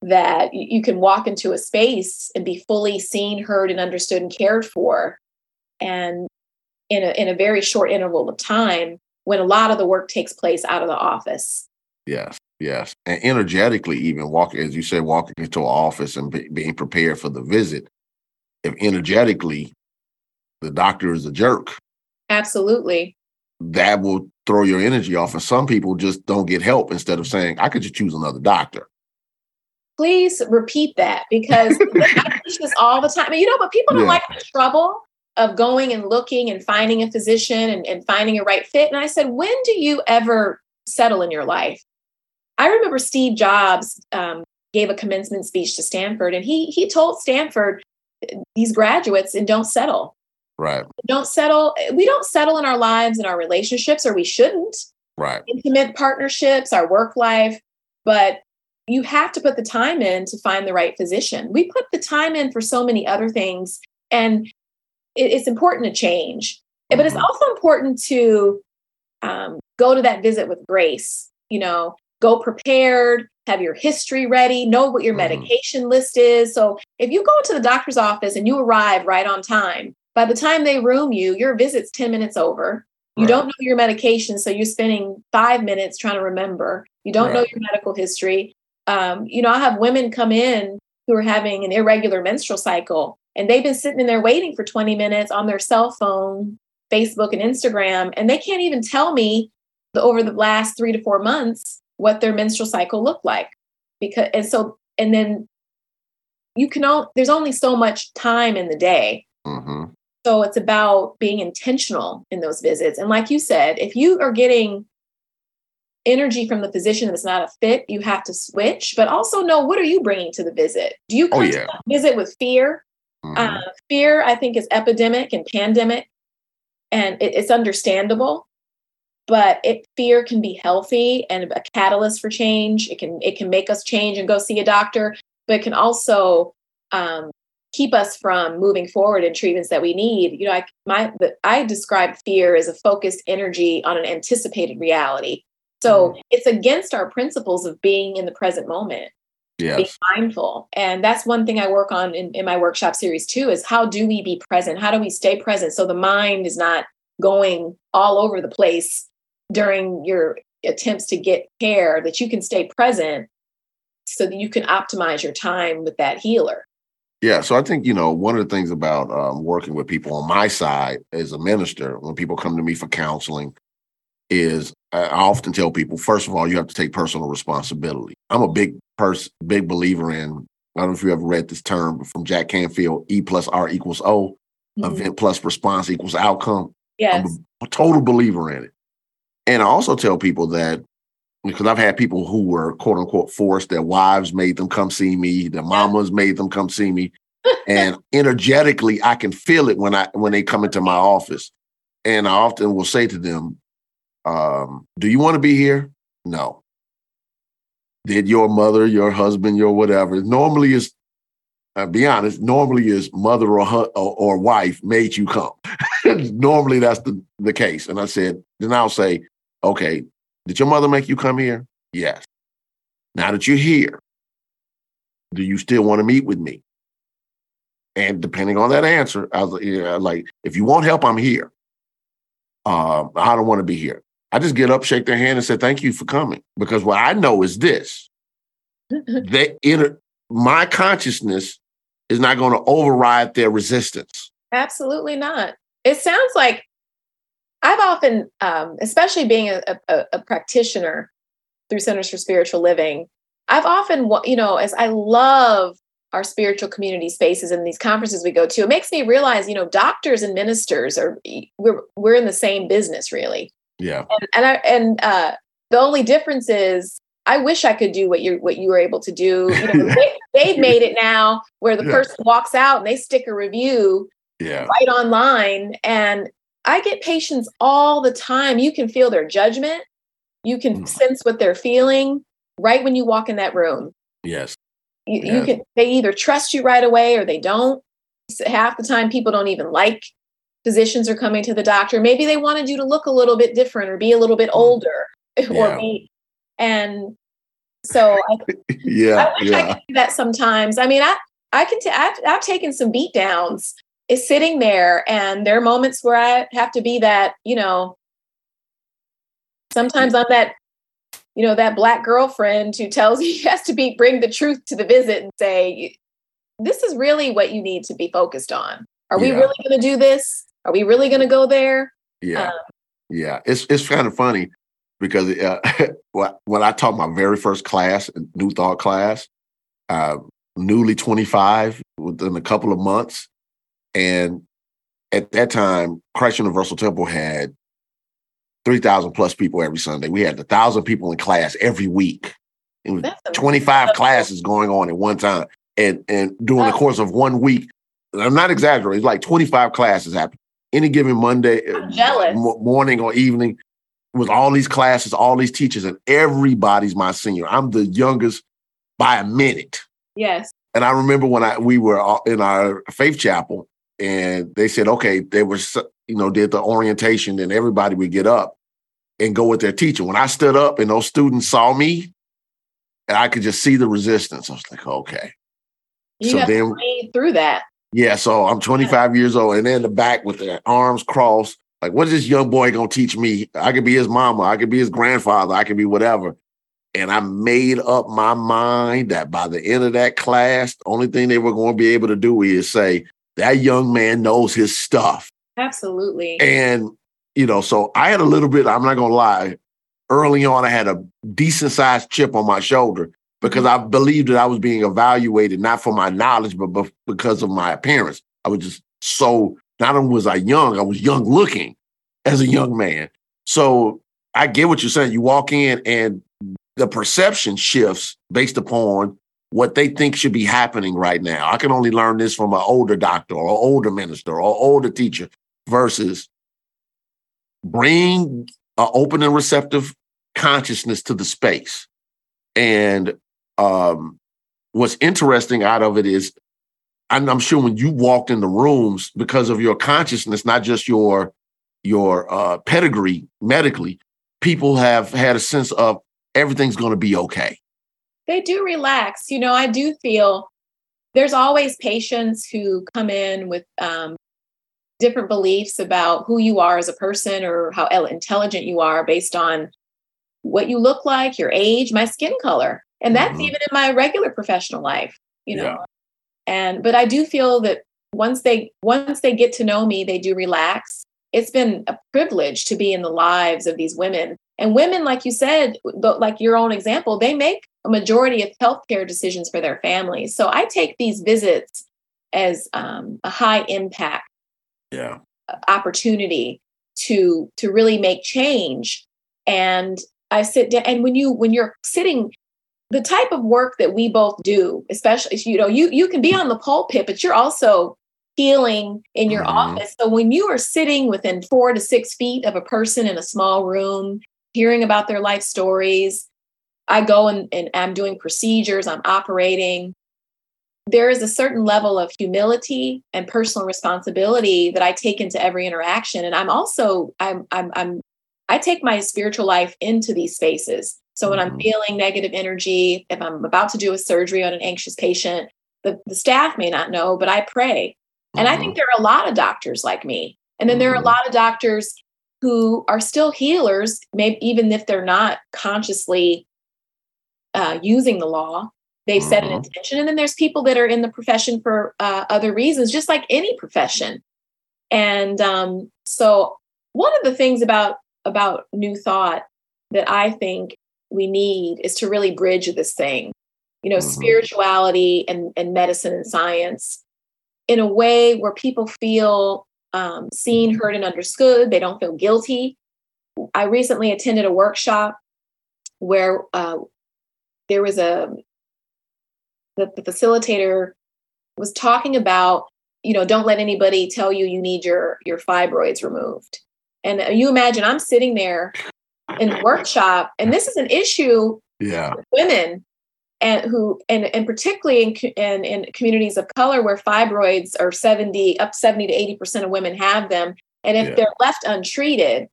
that you can walk into a space and be fully seen, heard, and understood and cared for. And in a, in a very short interval of time, when a lot of the work takes place out of the office. Yes. Yes, and energetically, even walking, as you said, walking into an office and be, being prepared for the visit. If energetically, the doctor is a jerk, absolutely, that will throw your energy off. And some people just don't get help. Instead of saying, "I could just choose another doctor." Please repeat that because I teach this all the time. you know, but people don't yeah. like the trouble of going and looking and finding a physician and, and finding a right fit. And I said, when do you ever settle in your life? I remember Steve Jobs um, gave a commencement speech to Stanford, and he he told Stanford these graduates and don't settle. Right. Don't settle. We don't settle in our lives and our relationships, or we shouldn't. Right. Intimate partnerships, our work life, but you have to put the time in to find the right physician. We put the time in for so many other things, and it, it's important to change. Mm-hmm. But it's mm-hmm. also important to um, go to that visit with grace. You know, go prepared, have your history ready, know what your mm-hmm. medication list is. So if you go to the doctor's office and you arrive right on time, by the time they room you, your visit's 10 minutes over. You right. don't know your medication, so you're spending five minutes trying to remember. You don't right. know your medical history. Um, you know, I have women come in who are having an irregular menstrual cycle, and they've been sitting in there waiting for 20 minutes on their cell phone, Facebook, and Instagram, and they can't even tell me the, over the last three to four months what their menstrual cycle looked like because and so and then you can all there's only so much time in the day mm-hmm. So it's about being intentional in those visits and like you said if you are getting energy from the physician that's not a fit you have to switch but also know what are you bringing to the visit do you oh, come oh, yeah. visit with fear mm-hmm. uh, fear i think is epidemic and pandemic and it, it's understandable but it, fear can be healthy and a catalyst for change. It can it can make us change and go see a doctor, but it can also um, keep us from moving forward in treatments that we need. You know, I my the, I describe fear as a focused energy on an anticipated reality. So mm. it's against our principles of being in the present moment. Yes. Being mindful. And that's one thing I work on in, in my workshop series too is how do we be present? How do we stay present so the mind is not going all over the place during your attempts to get care that you can stay present so that you can optimize your time with that healer. Yeah, so I think you know one of the things about um, working with people on my side as a minister, when people come to me for counseling, is I often tell people, first of all, you have to take personal responsibility. I'm a big person, big believer in. I don't know if you ever read this term from Jack Canfield: E plus R equals O, mm-hmm. event plus response equals outcome. Yes. I'm a total believer in it. And I also tell people that because I've had people who were quote unquote forced, their wives made them come see me, their mamas made them come see me. and energetically, I can feel it when I when they come into my office. And I often will say to them, um, do you want to be here? No. did your mother, your husband, your whatever. Normally is, I'll be honest, normally is mother or, or, or wife made you come. normally that's the, the case. And I said, then I'll say, okay, did your mother make you come here? Yes. Now that you're here, do you still want to meet with me? And depending on that answer, I was like, if you want help, I'm here. Uh, I don't want to be here. I just get up, shake their hand, and say thank you for coming. Because what I know is this: that inner my consciousness is not going to override their resistance. Absolutely not. It sounds like I've often, um, especially being a, a, a practitioner through Centers for Spiritual Living, I've often, you know, as I love our spiritual community spaces and these conferences we go to, it makes me realize, you know, doctors and ministers are we're we're in the same business, really. Yeah. And and, I, and uh, the only difference is I wish I could do what you what you were able to do. You know, they, have made it now where the yeah. person walks out and they stick a review yeah. right online. And I get patients all the time. You can feel their judgment. You can mm. sense what they're feeling right when you walk in that room. Yes. You, yes. you can they either trust you right away or they don't. Half the time people don't even like physicians are coming to the doctor. Maybe they wanted you to look a little bit different or be a little bit mm. older yeah. or be and so I, yeah, I wish yeah. I could do that sometimes. I mean, I I can t- I've, I've taken some beat downs is sitting there and there are moments where I have to be that, you know, sometimes I'm that, you know, that black girlfriend who tells you he has to be bring the truth to the visit and say, this is really what you need to be focused on. Are we really going to do this? Are we really going to go there? Yeah. Um, yeah. It's, it's kind of funny because uh, when I taught my very first class, New Thought class, uh, newly 25 within a couple of months, and at that time, Christ Universal Temple had 3,000 plus people every Sunday. We had a thousand people in class every week. It was 25 classes going on at one time. And and during the course of one week, I'm not exaggerating, it's like 25 classes happened. Any given Monday, uh, morning or evening, with all these classes, all these teachers, and everybody's my senior. I'm the youngest by a minute. Yes. And I remember when I we were in our faith chapel, and they said, okay, they were, you know, did the orientation, and everybody would get up and go with their teacher. When I stood up and those students saw me, and I could just see the resistance. I was like, okay. You so then through that. Yeah, so I'm 25 years old, and in the back with their arms crossed. Like, what is this young boy gonna teach me? I could be his mama, I could be his grandfather, I could be whatever. And I made up my mind that by the end of that class, the only thing they were going to be able to do is say, that young man knows his stuff. Absolutely. And, you know, so I had a little bit, I'm not going to lie, early on, I had a decent sized chip on my shoulder because I believed that I was being evaluated not for my knowledge, but because of my appearance. I was just so, not only was I young, I was young looking as a young man. So I get what you're saying. You walk in and the perception shifts based upon what they think should be happening right now. I can only learn this from an older doctor or older minister or older teacher versus bring an open and receptive consciousness to the space. And um, what's interesting out of it is, I'm sure when you walked in the rooms because of your consciousness, not just your your uh, pedigree medically, people have had a sense of everything's going to be okay they do relax. You know, I do feel there's always patients who come in with um, different beliefs about who you are as a person or how intelligent you are based on what you look like, your age, my skin color. And that's mm-hmm. even in my regular professional life, you know. Yeah. And but I do feel that once they once they get to know me, they do relax. It's been a privilege to be in the lives of these women. And women, like you said, like your own example, they make a majority of healthcare decisions for their families. So I take these visits as um, a high impact yeah. opportunity to to really make change. And I sit down, and when you when you're sitting, the type of work that we both do, especially you know, you you can be on the pulpit, but you're also healing in your mm-hmm. office. So when you are sitting within four to six feet of a person in a small room, hearing about their life stories, I go and, and I'm doing procedures, I'm operating. There is a certain level of humility and personal responsibility that I take into every interaction. And I'm also, I'm, I'm, I'm I take my spiritual life into these spaces. So when I'm mm-hmm. feeling negative energy, if I'm about to do a surgery on an anxious patient, the, the staff may not know, but I pray. And I think mm-hmm. there are a lot of doctors like me. And then there are a mm-hmm. lot of doctors who are still healers, maybe even if they're not consciously uh, using the law. They've set an intention. And then there's people that are in the profession for uh, other reasons, just like any profession. And um, so, one of the things about about new thought that I think we need is to really bridge this thing, you know, mm-hmm. spirituality and, and medicine and science in a way where people feel um, seen, heard, and understood. They don't feel guilty. I recently attended a workshop where uh, there was a the, the facilitator was talking about you know don't let anybody tell you you need your your fibroids removed and you imagine I'm sitting there in the workshop, and this is an issue yeah. women and who and and particularly in, in, in communities of color where fibroids are 70 up 70 to 80 percent of women have them and if yeah. they're left untreated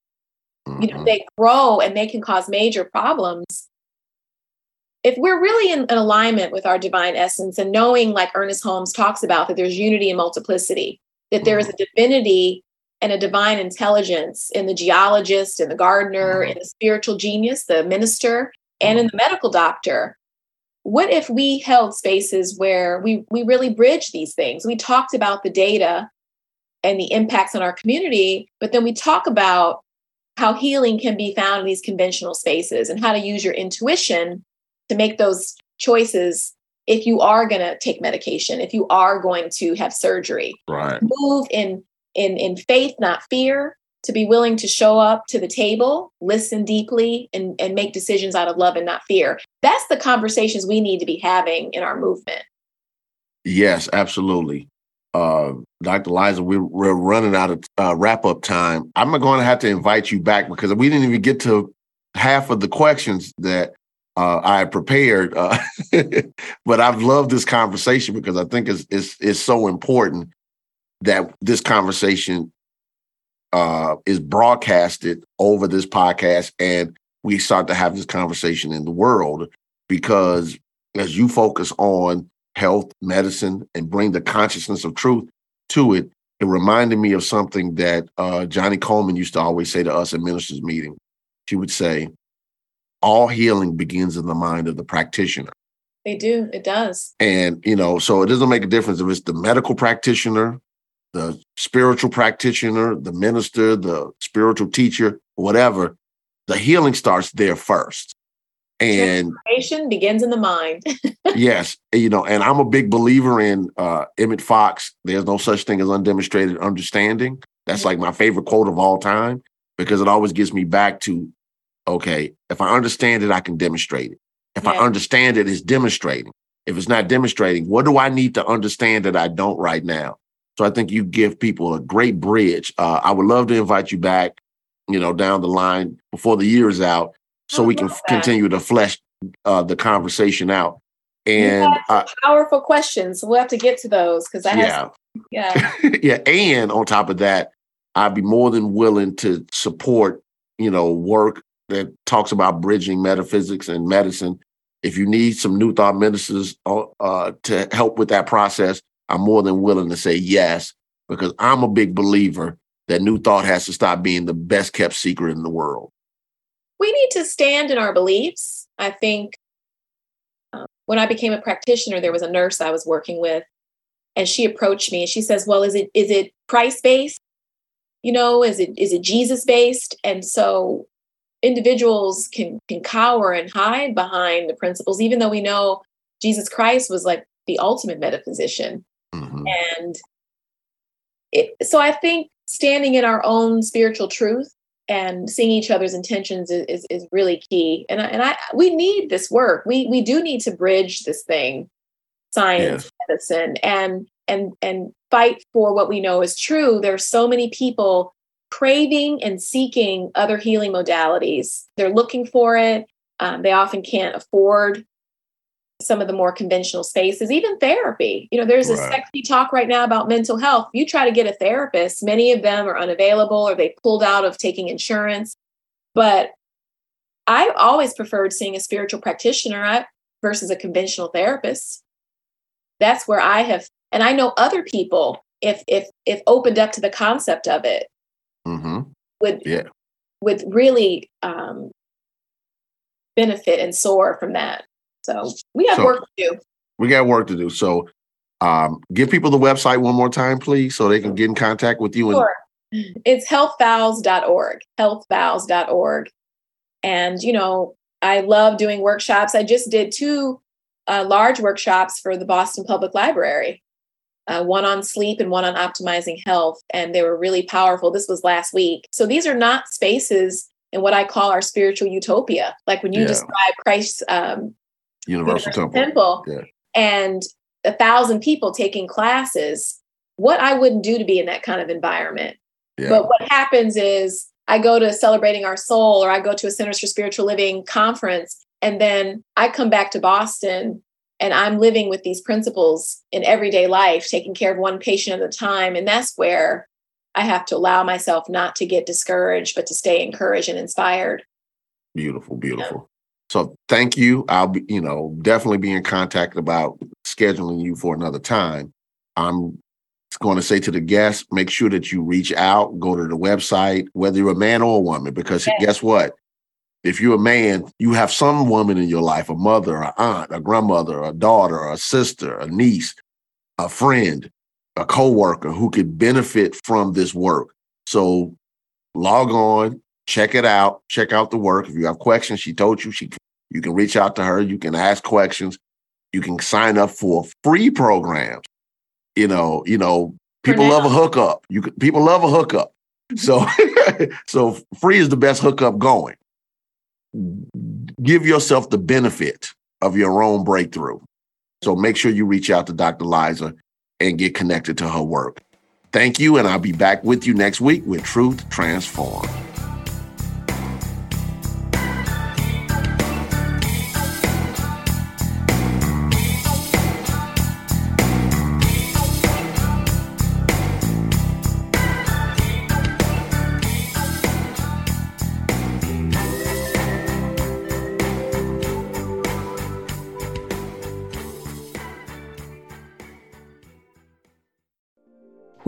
mm-hmm. you know mm-hmm. they grow and they can cause major problems if we're really in, in alignment with our divine essence and knowing like ernest holmes talks about that there's unity and multiplicity that there is mm-hmm. a divinity and a divine intelligence in the geologist and the gardener and mm-hmm. the spiritual genius, the minister, and in the medical doctor. What if we held spaces where we, we really bridge these things? We talked about the data and the impacts on our community, but then we talk about how healing can be found in these conventional spaces and how to use your intuition to make those choices if you are going to take medication, if you are going to have surgery. Right. Move in in in faith not fear to be willing to show up to the table listen deeply and, and make decisions out of love and not fear. That's the conversations we need to be having in our movement. Yes absolutely. Uh, dr liza we're, we're running out of uh, wrap up time. I'm going to have to invite you back because we didn't even get to half of the questions that uh, I prepared, uh, but I've loved this conversation because I think it's, it's, it's so important that this conversation uh, is broadcasted over this podcast and we start to have this conversation in the world because as you focus on health, medicine, and bring the consciousness of truth to it, it reminded me of something that uh, Johnnie Colemon used to always say to us at ministers' meeting. She would say, all healing begins in the mind of the practitioner. They do. It does. And, you know, so it doesn't make a difference if it's the medical practitioner, the spiritual practitioner, the minister, the spiritual teacher, whatever, the healing starts there first. And transformation begins in the mind. yes, you know, and I'm a big believer in uh, Emmett Fox. There's no such thing as undemonstrated understanding. That's like my favorite quote of all time because it always gets me back to, okay, if I understand it, I can demonstrate it. If yeah. I understand it, it's demonstrating. If it's not demonstrating, what do I need to understand that I don't right now? So I think you give people a great bridge. Uh, I would love to invite you back, you know, down the line before the year is out, so we can that. continue to flesh uh, the conversation out. And uh, powerful questions. We'll have to get to those because I yeah, have, yeah, yeah. And on top of that, I'd be more than willing to support, you know, work that talks about bridging metaphysics and medicine. If you need some new thought ministers uh, uh to help with that process, I'm more than willing to say yes because I'm a big believer that New Thought has to stop being the best kept secret in the world. We need to stand in our beliefs. I think um, when I became a practitioner, there was a nurse I was working with, and she approached me and she says, "Well, is it is it Christ based? You know, is it is it Jesus based?" And so individuals can can cower and hide behind the principles, even though we know Jesus Christ was like the ultimate metaphysician. And it, so I think standing in our own spiritual truth and seeing each other's intentions is, is, is really key. And I, and I, we need this work. We, we do need to bridge this thing, science, yes. medicine, and, and, and fight for what we know is true. There are so many people craving and seeking other healing modalities. They're looking for it. Um, they often can't afford some of the more conventional spaces, even therapy. You know, there's right. a sexy talk right now about mental health. You try to get a therapist, many of them are unavailable or they pulled out of taking insurance. But I always preferred seeing a spiritual practitioner versus a conventional therapist. That's where I have, and I know other people, if if if opened up to the concept of it, mm-hmm. would yeah. would really um, benefit and soar from that. So we have so work to do. We got work to do. So um, give people the website one more time, please, so they can get in contact with you. Sure. And- it's healthvows.org, healthvows.org. And, you know, I love doing workshops. I just did two uh, large workshops for the Boston Public Library, uh, one on sleep and one on optimizing health. And they were really powerful. This was last week. So these are not spaces in what I call our spiritual utopia. Like when you yeah. describe Christ's um, Universal, Universal Temple, Temple yeah. and a thousand people taking classes, what I wouldn't do to be in that kind of environment. Yeah. But what happens is I go to Celebrating Our Soul or I go to a Centers for Spiritual Living conference, and then I come back to Boston and I'm living with these principles in everyday life, taking care of one patient at a time. And that's where I have to allow myself not to get discouraged, but to stay encouraged and inspired. Beautiful, beautiful. So thank you. I'll be, you know, definitely be in contact about scheduling you for another time. I'm going to say to the guests, make sure that you reach out, go to the website, whether you're a man or a woman, because okay. guess what? If you're a man, you have some woman in your life, a mother, an aunt, a grandmother, a daughter, a sister, a niece, a friend, a coworker who could benefit from this work. So log on, check it out, check out the work. If you have questions, she told you she you can reach out to her, you can ask questions, you can sign up for free programs. You know, you know, people love a hookup. You people love a hookup. So so free is the best hookup going. Give yourself the benefit of your own breakthrough. So make sure you reach out to Dr. Liza and get connected to her work. Thank you, and I'll be back with you next week with Truth Transform.